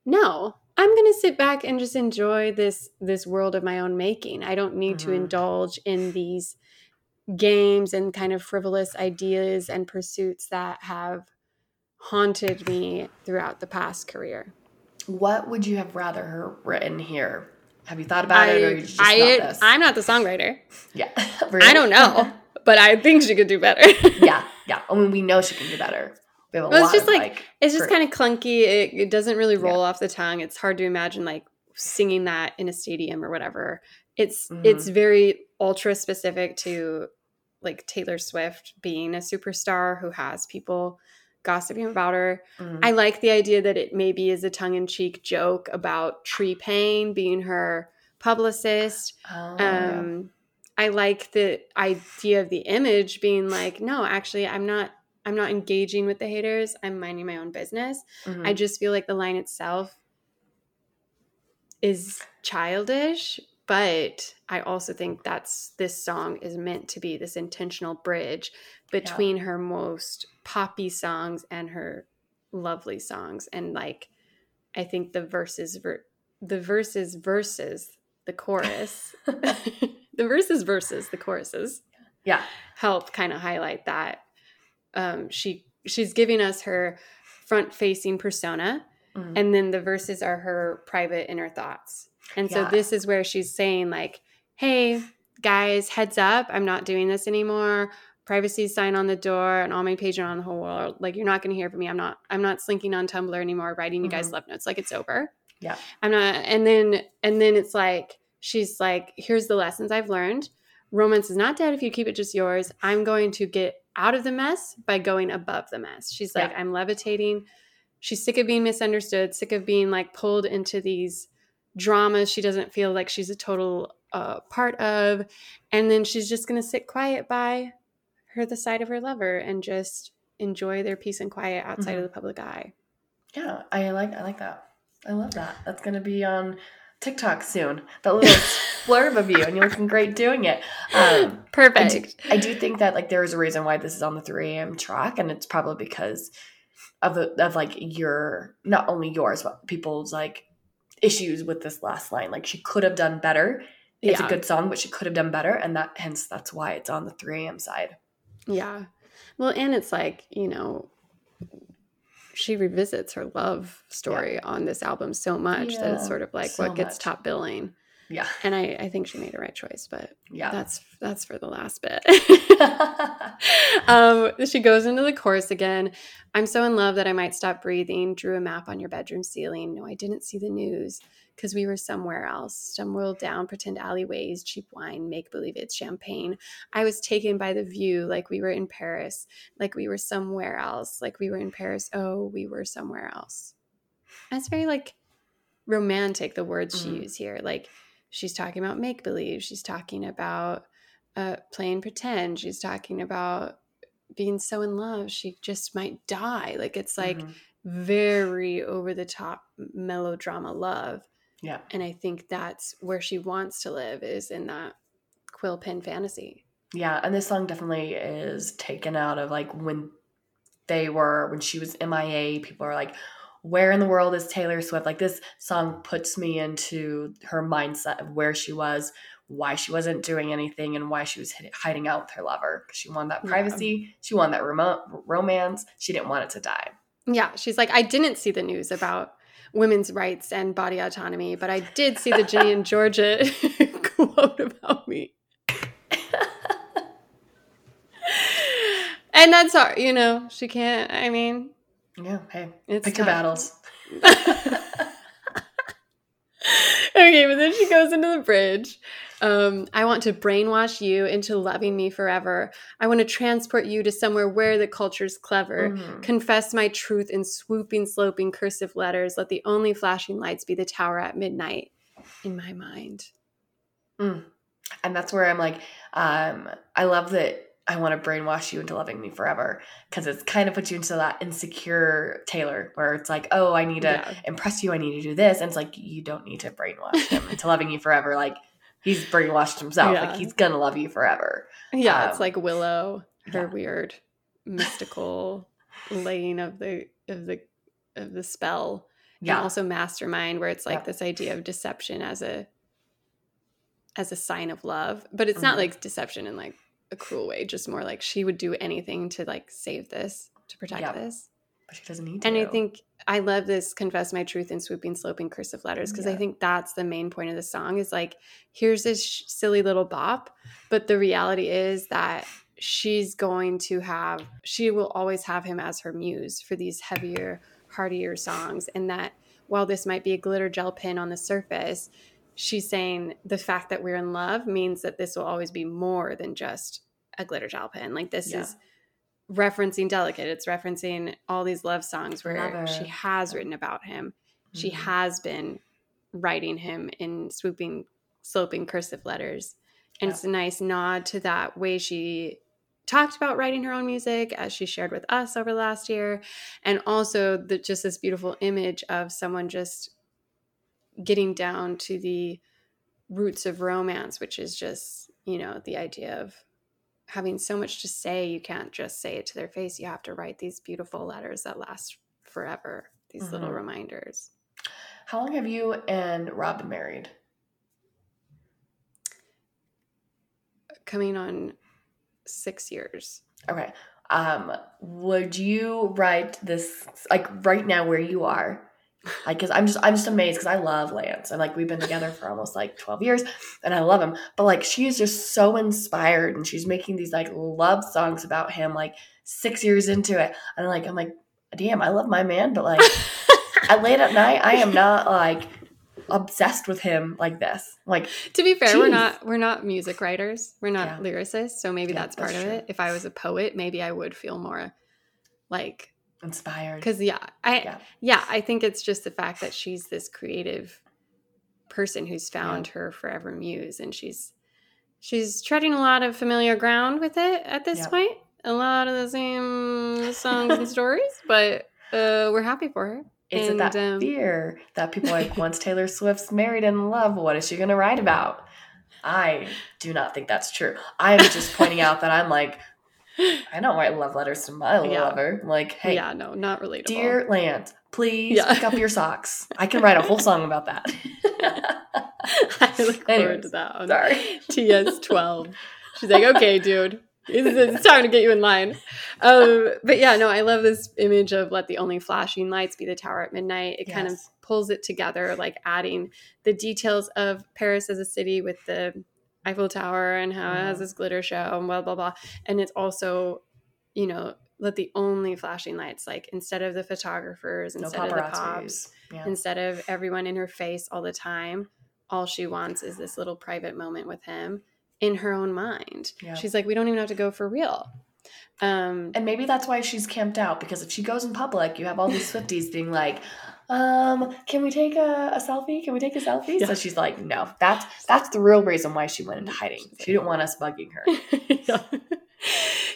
Speaker 7: no, I'm going to sit back and just enjoy this this world of my own making. I don't need to
Speaker 3: Mhm.
Speaker 7: indulge in these games and kind of frivolous ideas and pursuits that have haunted me throughout the past career.
Speaker 3: What would you have rather her written here? Have you thought about
Speaker 7: I,
Speaker 3: it, or you just
Speaker 7: I,
Speaker 3: not this?
Speaker 7: I'm not the songwriter.
Speaker 3: yeah,
Speaker 7: I don't know, but I think she could do better.
Speaker 3: yeah, yeah. I mean, we know she can do better. We have a
Speaker 7: Well, it's just
Speaker 3: of,
Speaker 7: like- it's just kind of clunky. It, it doesn't really roll off the tongue. It's hard to imagine like singing that in a stadium or whatever. It's
Speaker 3: Mhm.
Speaker 7: it's very ultra specific to like Taylor Swift being a superstar who has people gossiping about her.
Speaker 3: Mhm.
Speaker 7: I like the idea that it maybe is a tongue in cheek joke about Tree Paine being her publicist.
Speaker 3: Oh, yeah.
Speaker 7: Um, I like the idea of the image being like, no, actually, I'm not. I'm not engaging with the haters. I'm minding my own business.
Speaker 3: Mhm.
Speaker 7: I just feel like the line itself is childish, but I also think that's this song is meant to be this intentional bridge between her most poppy songs and her lovely songs. And like, I think the verses, ver- the verses versus the chorus, the verses versus the choruses
Speaker 3: yeah.
Speaker 7: help kind of highlight that um, she she's giving us her front facing persona,
Speaker 3: Mhm.
Speaker 7: and then the verses are her private inner thoughts. And so this is where she's saying like, "Hey guys, heads up! I'm not doing this anymore." Privacy sign on the door and all my page and on the whole world. Like you're not going to hear from me. I'm not. I'm not slinking on Tumblr anymore. Writing you guys
Speaker 3: Mhm.
Speaker 7: love notes. Like it's over.
Speaker 3: Yeah.
Speaker 7: I'm not. And then and then it's like she's like, here's the lessons I've learned. Romance is not dead if you keep it just yours. I'm going to get out of the mess by going above the mess. She's like,
Speaker 3: Yeah.
Speaker 7: I'm levitating. She's sick of being misunderstood, sick of being like pulled into these dramas she doesn't feel like she's a total uh, part of. And then she's just going to sit quiet by her, the side of her lover, and just enjoy their peace and quiet outside
Speaker 3: Mhm.
Speaker 7: of the public eye.
Speaker 3: Yeah, I like I like that. I love that. That's gonna be on TikTok soon. That little blurb of you, and you're looking great doing it. Um, I do,
Speaker 7: Perfect.
Speaker 3: I do think that like there is a reason why this is on the 3 a.m. track, and it's probably because of the of like your not only yours but people's like issues with this last line. Like she could have done better. It's
Speaker 7: Yeah.
Speaker 3: a good song, but she could have done better, and that hence that's why it's on the 3 a.m. side.
Speaker 7: Yeah. Well, and it's like, you know, she revisits her love story on this album so much that it's sort of like
Speaker 3: so
Speaker 7: what gets
Speaker 3: much.
Speaker 7: top billing.
Speaker 3: Yeah,
Speaker 7: And I, I think she made a right choice, but
Speaker 3: yeah.
Speaker 7: that's that's for the last bit. um, she goes into the chorus again. I'm so in love that I might stop breathing. Drew a map on your bedroom ceiling. No, I didn't see the news because we were somewhere else. Stumbled down pretend alleyways, cheap wine, make believe it's champagne. I was taken by the view like we were in Paris, like we were somewhere else, like we were in Paris. Oh, we were somewhere else. It's very like romantic, the words she
Speaker 3: Mhm.
Speaker 7: used here. Like she's talking about make believe, she's talking about uh, playing pretend, she's talking about being so in love she just might die. Like it's like
Speaker 3: Mhm.
Speaker 7: very over the top melodrama love.
Speaker 3: yeah.
Speaker 7: And I think that's where she wants to live is in that quill pen fantasy.
Speaker 3: Yeah, and this song definitely is taken out of like when they were when she was MIA. People are like, "Where in the world is Taylor Swift?" Like this song puts me into her mindset of where she was, why she wasn't doing anything, and why she was hiding out with her lover. She wanted that
Speaker 7: Yeah.
Speaker 3: privacy. She wanted that remote romance. She didn't want it to die.
Speaker 7: Yeah, she's like, I didn't see the news about women's rights and body autonomy, but I did see the Ginny and Georgia quote about me. and that's hard, you know, she can't, I mean,
Speaker 3: Yeah. Hey,
Speaker 7: it's
Speaker 3: pick your battles.
Speaker 7: okay, but then she goes into the bridge. Um, I want to brainwash you into loving me forever. I want to transport you to somewhere where the culture's clever.
Speaker 3: Mhm.
Speaker 7: Confess my truth in swooping, sloping cursive letters. Let the only flashing lights be the tower at midnight in my mind.
Speaker 3: Mm. And that's where I'm like, um, I love that I want to brainwash you into loving me forever because it's kind of puts you into that insecure Taylor where it's like, oh, I need to
Speaker 7: Yeah.
Speaker 3: impress you. I need to do this. And it's like, you don't need to brainwash him into loving you forever. Like, he's brainwashed himself.
Speaker 7: Yeah.
Speaker 3: Like, he's going to love you forever.
Speaker 7: Yeah, it's
Speaker 3: Um,
Speaker 7: like Willow, her
Speaker 3: yeah.
Speaker 7: weird mystical laying of the of the of the spell.
Speaker 3: Yeah.
Speaker 7: And also Mastermind, where it's like this idea of deception as a as a sign of love. But it's not
Speaker 3: Mhm.
Speaker 7: like deception and like a cruel way, just more like she would do anything to like save this, to protect
Speaker 3: Yeah.
Speaker 7: this.
Speaker 3: but she doesn't need to.
Speaker 7: And I think I love this confess my truth in swooping, sloping cursive letters because I think that's the main point of the song is like, here's this sh- silly little bop, but the reality is that she's going to have, she will always have him as her muse for these heavier, heartier songs. And that while this might be a glitter gel pin on the surface, she's saying the fact that we're in love means that this will always be more than just a glitter gel pin. Like this
Speaker 3: Yeah.
Speaker 7: is referencing delicate it's referencing all these love songs where she has written about him she
Speaker 3: Mhm.
Speaker 7: has been writing him in swooping sloping cursive letters and
Speaker 3: Yeah.
Speaker 7: it's a nice nod to that way she talked about writing her own music as she shared with us over the last year and also the, just this beautiful image of someone just getting down to the roots of romance which is just you know the idea of having so much to say you can't just say it to their face you have to write these beautiful letters that last forever these little
Speaker 3: Mhm.
Speaker 7: reminders
Speaker 3: How long have you and Rob been married?
Speaker 7: coming on six years
Speaker 3: Okay. Um, would you write this like right now where you are? Like, cause I'm just I'm just amazed because I love Lance and like we've been together for almost like 12 years and I love him. But like she is just so inspired and she's making these like love songs about him like six years into it. And like I'm like, damn, I love my man, but like at late at night, I am not like obsessed with him like this. Like
Speaker 7: To be fair, we're not we're not music writers. We're not
Speaker 3: Yeah.
Speaker 7: lyricists, so maybe
Speaker 3: Yeah,
Speaker 7: that's part
Speaker 3: that's
Speaker 7: of
Speaker 3: true.
Speaker 7: it. If I was a poet, maybe I would feel more like
Speaker 3: inspired.
Speaker 7: because yeah, I
Speaker 3: Yeah.
Speaker 7: yeah. I think it's just the fact that she's this creative person who's found her forever muse, and she's she's treading a lot of familiar ground with it at this
Speaker 3: Yeah.
Speaker 7: point. A lot of the same songs and stories, but uh, we're happy for her.
Speaker 3: Is it
Speaker 7: And,
Speaker 3: that
Speaker 7: um,
Speaker 3: fear that people like once Taylor Swift's married and in love, what is she gonna write about? I do not think that's true. I'm just pointing out that I'm like, I don't write love letters to my
Speaker 7: Yeah.
Speaker 3: lover. Like, hey,
Speaker 7: yeah, no, not relatable.
Speaker 3: dear Lance, please
Speaker 7: Yeah.
Speaker 3: pick up your socks. I can write a whole song about that.
Speaker 7: I look forward
Speaker 3: Anyways,
Speaker 7: to that. one.
Speaker 3: Sorry.
Speaker 7: TS twelve. She's like, okay, dude, it's, it's time to get you in line. Um, but yeah, no, I love this image of let the only flashing lights be the tower at midnight. It kind of pulls it together, like adding the details of Paris as a city with the Eiffel Tower and how it has this glitter show and blah blah blah. And it's also, you know, let the only flashing lights, like instead of the photographers,
Speaker 3: No
Speaker 7: instead of the cops.
Speaker 3: Yeah.
Speaker 7: instead of everyone in her face all the time all she wants is this little private moment with him in her own mind
Speaker 3: Yeah.
Speaker 7: she's like we don't even have to go for real um
Speaker 3: And maybe that's why she's camped out because if she goes in public, you have all these Swifties being like, um, can we take a, a selfie? Can we take a selfie?
Speaker 7: Yeah.
Speaker 3: So she's like, no, that's that's the real reason why she went into hiding. She didn't want us bugging her.
Speaker 7: yeah.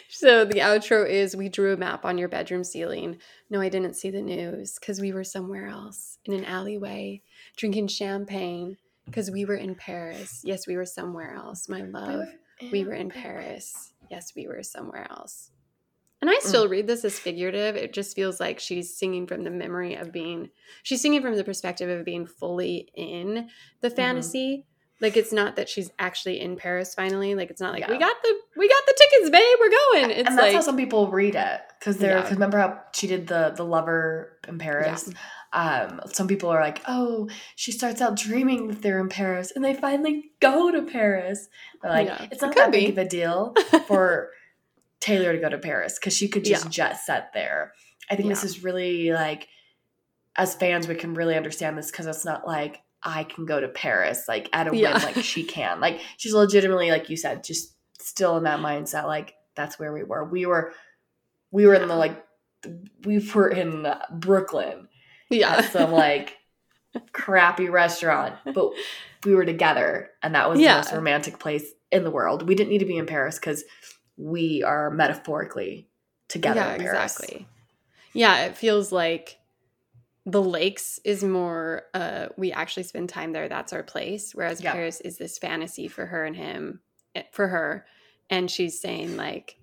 Speaker 7: so the outro is we drew a map on your bedroom ceiling no i didn't see the news because we were somewhere else in an alleyway drinking champagne because we were in paris yes we were somewhere else my love we were in Paris. Yes, we were somewhere else. And I still read this as figurative. It just feels like she's singing from the memory of being, she's singing from the perspective of being fully in the fantasy. Like it's not that she's actually in Paris finally. Like it's not like we got the we got the tickets, babe. We're going. It's
Speaker 3: and that's
Speaker 7: like
Speaker 3: how some people read it because they're
Speaker 7: Yeah.
Speaker 3: because remember how she did the the lover in Paris. Um, some people are like, oh, she starts out dreaming that they're in Paris, and they finally go to Paris. They're like,
Speaker 7: Yeah.
Speaker 3: it's not
Speaker 7: could
Speaker 3: that big
Speaker 7: be.
Speaker 3: of a deal for Taylor to go to Paris because she could just
Speaker 7: Yeah.
Speaker 3: jet set there. I think this is really like, as fans, we can really understand this because it's not like I can go to Paris like at a
Speaker 7: Yeah.
Speaker 3: whim, like she can. Like she's legitimately, like you said, just still in that mindset. Like that's where we were. We were, we were in the like, we were in Brooklyn
Speaker 7: yeah.
Speaker 3: at some like crappy restaurant, but we were together, and that was
Speaker 7: Yeah.
Speaker 3: the most romantic place in the world. We didn't need to be in Paris because we are metaphorically together
Speaker 7: yeah,
Speaker 3: in Paris.
Speaker 7: exactly. Yeah, it feels like the lakes is more uh we actually spend time there that's our place whereas
Speaker 3: Yeah.
Speaker 7: paris is this fantasy for her and him eh, for her and she's saying like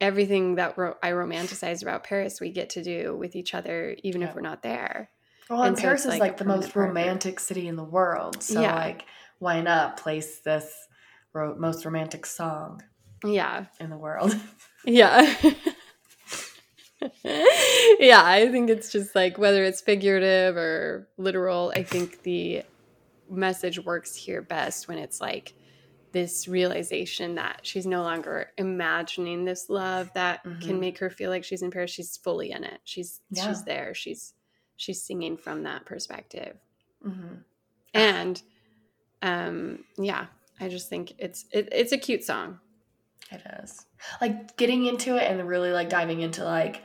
Speaker 7: everything that ro- i romanticize about paris we get to do with each other even
Speaker 3: Yeah.
Speaker 7: if we're not there
Speaker 3: Well, and
Speaker 7: And
Speaker 3: Paris
Speaker 7: it's
Speaker 3: is
Speaker 7: like
Speaker 3: like, the most
Speaker 7: part of it.
Speaker 3: romantic city in the world. So
Speaker 7: Yeah.
Speaker 3: like, why not place this ro- most romantic song
Speaker 7: yeah
Speaker 3: in the world?
Speaker 7: Yeah. yeah, I think it's just like whether it's figurative or literal, I think the message works here best when it's like this realization that she's no longer imagining this love that can
Speaker 3: Mhm.
Speaker 7: make her feel like she's in Paris. She's fully in it. She's
Speaker 3: Yeah.
Speaker 7: she's there. She's she's singing from that perspective.
Speaker 3: hmm
Speaker 7: And um yeah, I just think it's it, it's a cute song.
Speaker 3: It is like getting into it and really like diving into like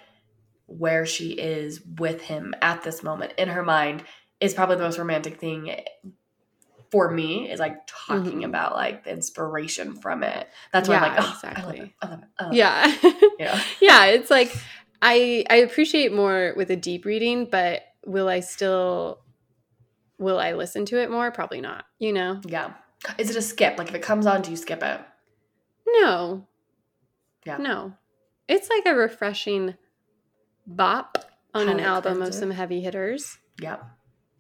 Speaker 3: where she is with him at this moment in her mind is probably the most romantic thing for me is like talking
Speaker 7: Mhm.
Speaker 3: about like the inspiration from it. That's why I'm like, oh, I love
Speaker 7: exactly.
Speaker 3: it. I love it. I love it.
Speaker 7: Yeah.
Speaker 3: You know?
Speaker 7: yeah, it's like I I appreciate more with a deep reading, but will I still will I listen to it more? Probably not. You know?
Speaker 3: Yeah. Is it a skip? Like if it comes on, do you skip it?
Speaker 7: No.
Speaker 3: Yeah.
Speaker 7: No. It's like a refreshing bop on an album of some heavy hitters.
Speaker 3: Yep.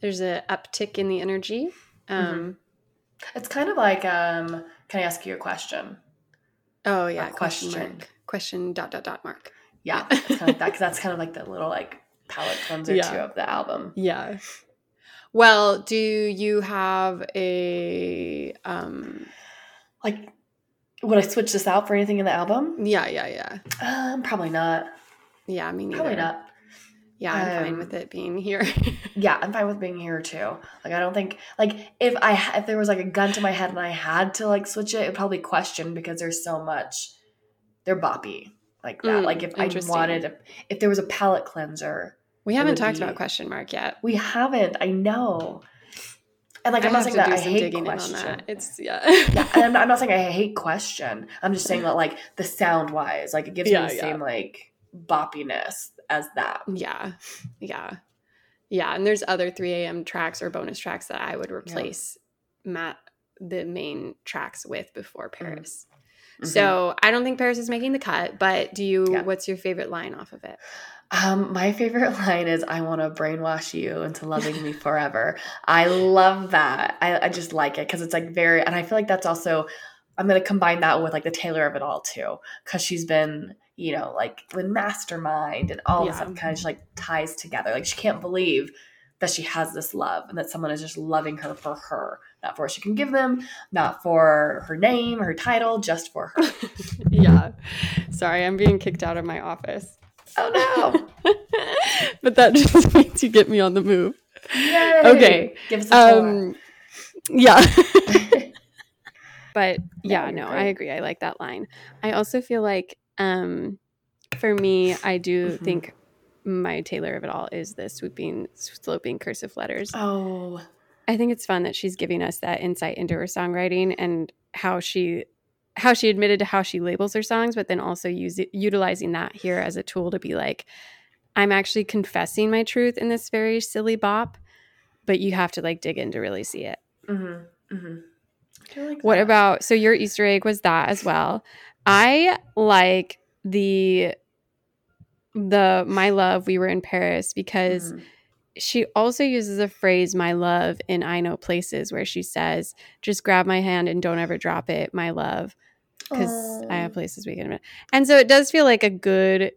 Speaker 7: There's a uptick in the energy.
Speaker 3: Mm-hmm.
Speaker 7: Um
Speaker 3: It's kind of like, um, can I ask you a question?
Speaker 7: oh yeah,
Speaker 3: question.
Speaker 7: mark. question dot dot dot mark.
Speaker 3: Yeah, it's kind of like that because that's kind of like the little like palette cleanser
Speaker 7: Yeah.
Speaker 3: too of the album.
Speaker 7: Yeah. Well, do you have a um
Speaker 3: Like, would I switch this out for anything in the album?
Speaker 7: yeah, yeah, yeah.
Speaker 3: Um, probably not.
Speaker 7: Yeah, me neither.
Speaker 3: Probably not.
Speaker 7: Yeah, I'm fine
Speaker 3: Um,
Speaker 7: with it being here.
Speaker 3: Yeah, I'm fine with being here too. Like, I don't think like if I if there was like a gun to my head and I had to like switch it, it'd probably question because there's so much. They're boppy like that.
Speaker 7: Mm,
Speaker 3: like if I wanted, if, if there was a palette cleanser,
Speaker 7: we haven't talked
Speaker 3: be-
Speaker 7: about question mark yet.
Speaker 3: we haven't. I know. And like
Speaker 7: I
Speaker 3: I'm not saying that I hate
Speaker 7: digging in on
Speaker 3: question.
Speaker 7: It's yeah.
Speaker 3: yeah, and I'm not, I'm not saying I hate question. I'm just saying that like the sound wise, like it gives
Speaker 7: Yeah,
Speaker 3: me the
Speaker 7: yeah.
Speaker 3: same like boppiness as that.
Speaker 7: Yeah. Yeah. Yeah. And there's other 3 a.m. tracks or bonus tracks that I would replace Matt the main tracks with before Paris.
Speaker 3: Mhm.
Speaker 7: So I don't think Paris is making the cut, but do you
Speaker 3: Yeah.
Speaker 7: what's your favorite line off of it?
Speaker 3: Um, my favorite line is "I want to brainwash you into loving me forever." I love that. I, I just like it because it's like very, and I feel like that's also. I'm gonna combine that with like the Taylor of it all too, because she's been, you know, like with Mastermind and all this
Speaker 7: Yeah.
Speaker 3: stuff kind of like ties together. Like she can't believe that she has this love and that someone is just loving her for her, not for what she can give them, not for her name, her title, just for her.
Speaker 7: yeah. Sorry, I'm being kicked out of my office.
Speaker 3: Oh no!
Speaker 7: but that just means you get me on the move.
Speaker 3: Yay!
Speaker 7: Okay.
Speaker 3: give us a.
Speaker 7: Um yeah. but yeah,
Speaker 3: you're
Speaker 7: no, I agree. I like that line. I also feel like um for me, I do
Speaker 3: Mhm.
Speaker 7: think my Taylor of it all is the swooping sloping cursive letters.
Speaker 3: Oh,
Speaker 7: I think it's fun that she's giving us that insight into her songwriting and how she how she admitted to how she labels her songs, but then also use utilizing that here as a tool to be like, I'm actually confessing my truth in this very silly bop, but you have to like dig in to really see it.
Speaker 3: Mm-hmm. Mm-hmm. Like
Speaker 7: What about so your Easter egg was that as well? I like the the my love we were in Paris because
Speaker 3: Mhm.
Speaker 7: she also uses a phrase my love in I know places where she says just grab my hand and don't ever drop it my love because I have places we can and so it does feel like a good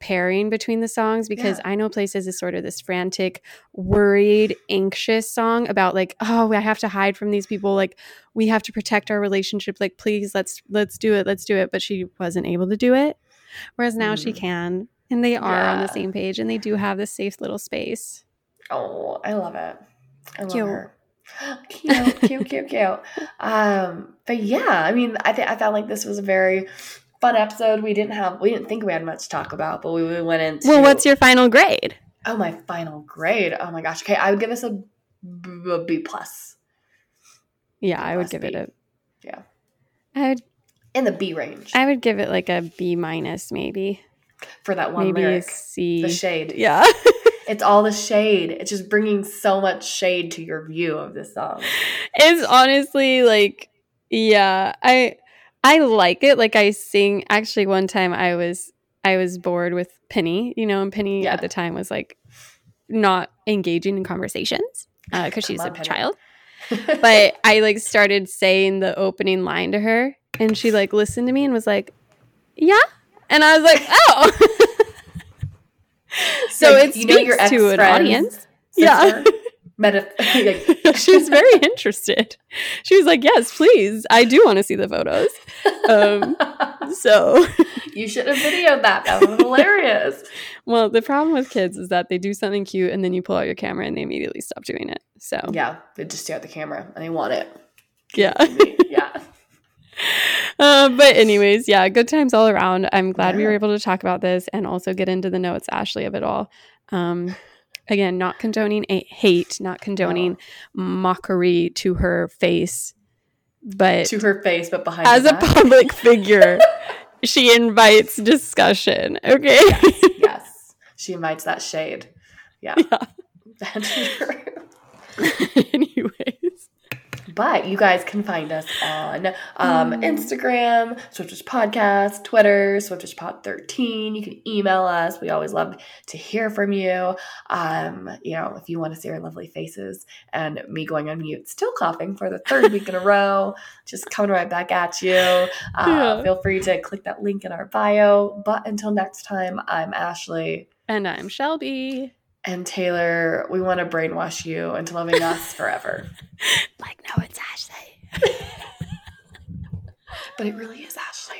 Speaker 7: pairing between the songs because
Speaker 3: Yeah.
Speaker 7: I know places is sort of this frantic worried anxious song about like oh I have to hide from these people like we have to protect our relationship like please let's let's do it let's do it but she wasn't able to do it whereas now she
Speaker 3: Mm.
Speaker 7: can and they are on the same page and they do have this safe little space
Speaker 3: Oh, I love it. I love
Speaker 7: Cute.
Speaker 3: her. Cute, cute, cute, cute. Um, but yeah, I mean, I think I found like this was a very fun episode. We didn't have, we didn't think we had much to talk about, but we, we went into.
Speaker 7: well what's your final grade
Speaker 3: Oh, my final grade. Oh my gosh. Okay, I would give this a B, a B plus
Speaker 7: Yeah, I would
Speaker 3: Plus
Speaker 7: give it a.
Speaker 3: Yeah.
Speaker 7: I would.
Speaker 3: in the B range
Speaker 7: I would give it like a B minus, maybe.
Speaker 3: for that one
Speaker 7: maybe
Speaker 3: lyric.
Speaker 7: C.
Speaker 3: The shade.
Speaker 7: Yeah,
Speaker 3: It's all the shade. It's just bringing so much shade to your view of this song.
Speaker 7: it's honestly like, yeah, I I like it. Like I sing. Actually, one time I was I was bored with Penny. You know, and Penny
Speaker 3: Yeah.
Speaker 7: at the time was like not engaging in conversations uh, because
Speaker 3: Come
Speaker 7: she's a
Speaker 3: Penny.
Speaker 7: child. but I like started saying the opening line to her, and she like listened to me and was like, "Yeah," and I was like, "Oh." so
Speaker 3: Like,
Speaker 7: it
Speaker 3: you know your
Speaker 7: speaks to an audience. Yeah.
Speaker 3: Meta- like,
Speaker 7: she was very interested. She was like, "Yes, please. I do want to see the photos." Um, so,
Speaker 3: you should have videoed that. That was hilarious.
Speaker 7: well, the problem with kids is that they do something cute and then you pull out your camera and they immediately stop doing it. So,
Speaker 3: Yeah, they just stare at the camera and they want it.
Speaker 7: yeah.
Speaker 3: Yeah.
Speaker 7: Uh, but anyways, yeah, good times all around. I'm glad we were able to talk about this and also get into the notes, Ashley, of it all. Um, again, not condoning a- hate, not condoning mockery to her face, but
Speaker 3: To her face, but behind
Speaker 7: as a public figure, she invites discussion. Okay.
Speaker 3: yes, she invites that shade. Yeah.
Speaker 7: Yeah.
Speaker 3: That's true.
Speaker 7: anyways,
Speaker 3: But you guys can find us on um, Instagram, Swifters Podcast, Twitter, Swifters Pod 13. You can email us. We always love to hear from you. Um, you know, if you want to see our lovely faces and me going on mute, still coughing for the third week in a row, just coming right back at you. Uh,
Speaker 7: Yeah.
Speaker 3: Feel free to click that link in our bio. But until next time, I'm Ashley.
Speaker 7: And I'm Shelby.
Speaker 3: And Taylor, we want to brainwash you into loving us forever.
Speaker 7: Like, no, it's Ashley.
Speaker 3: But it really is Ashley.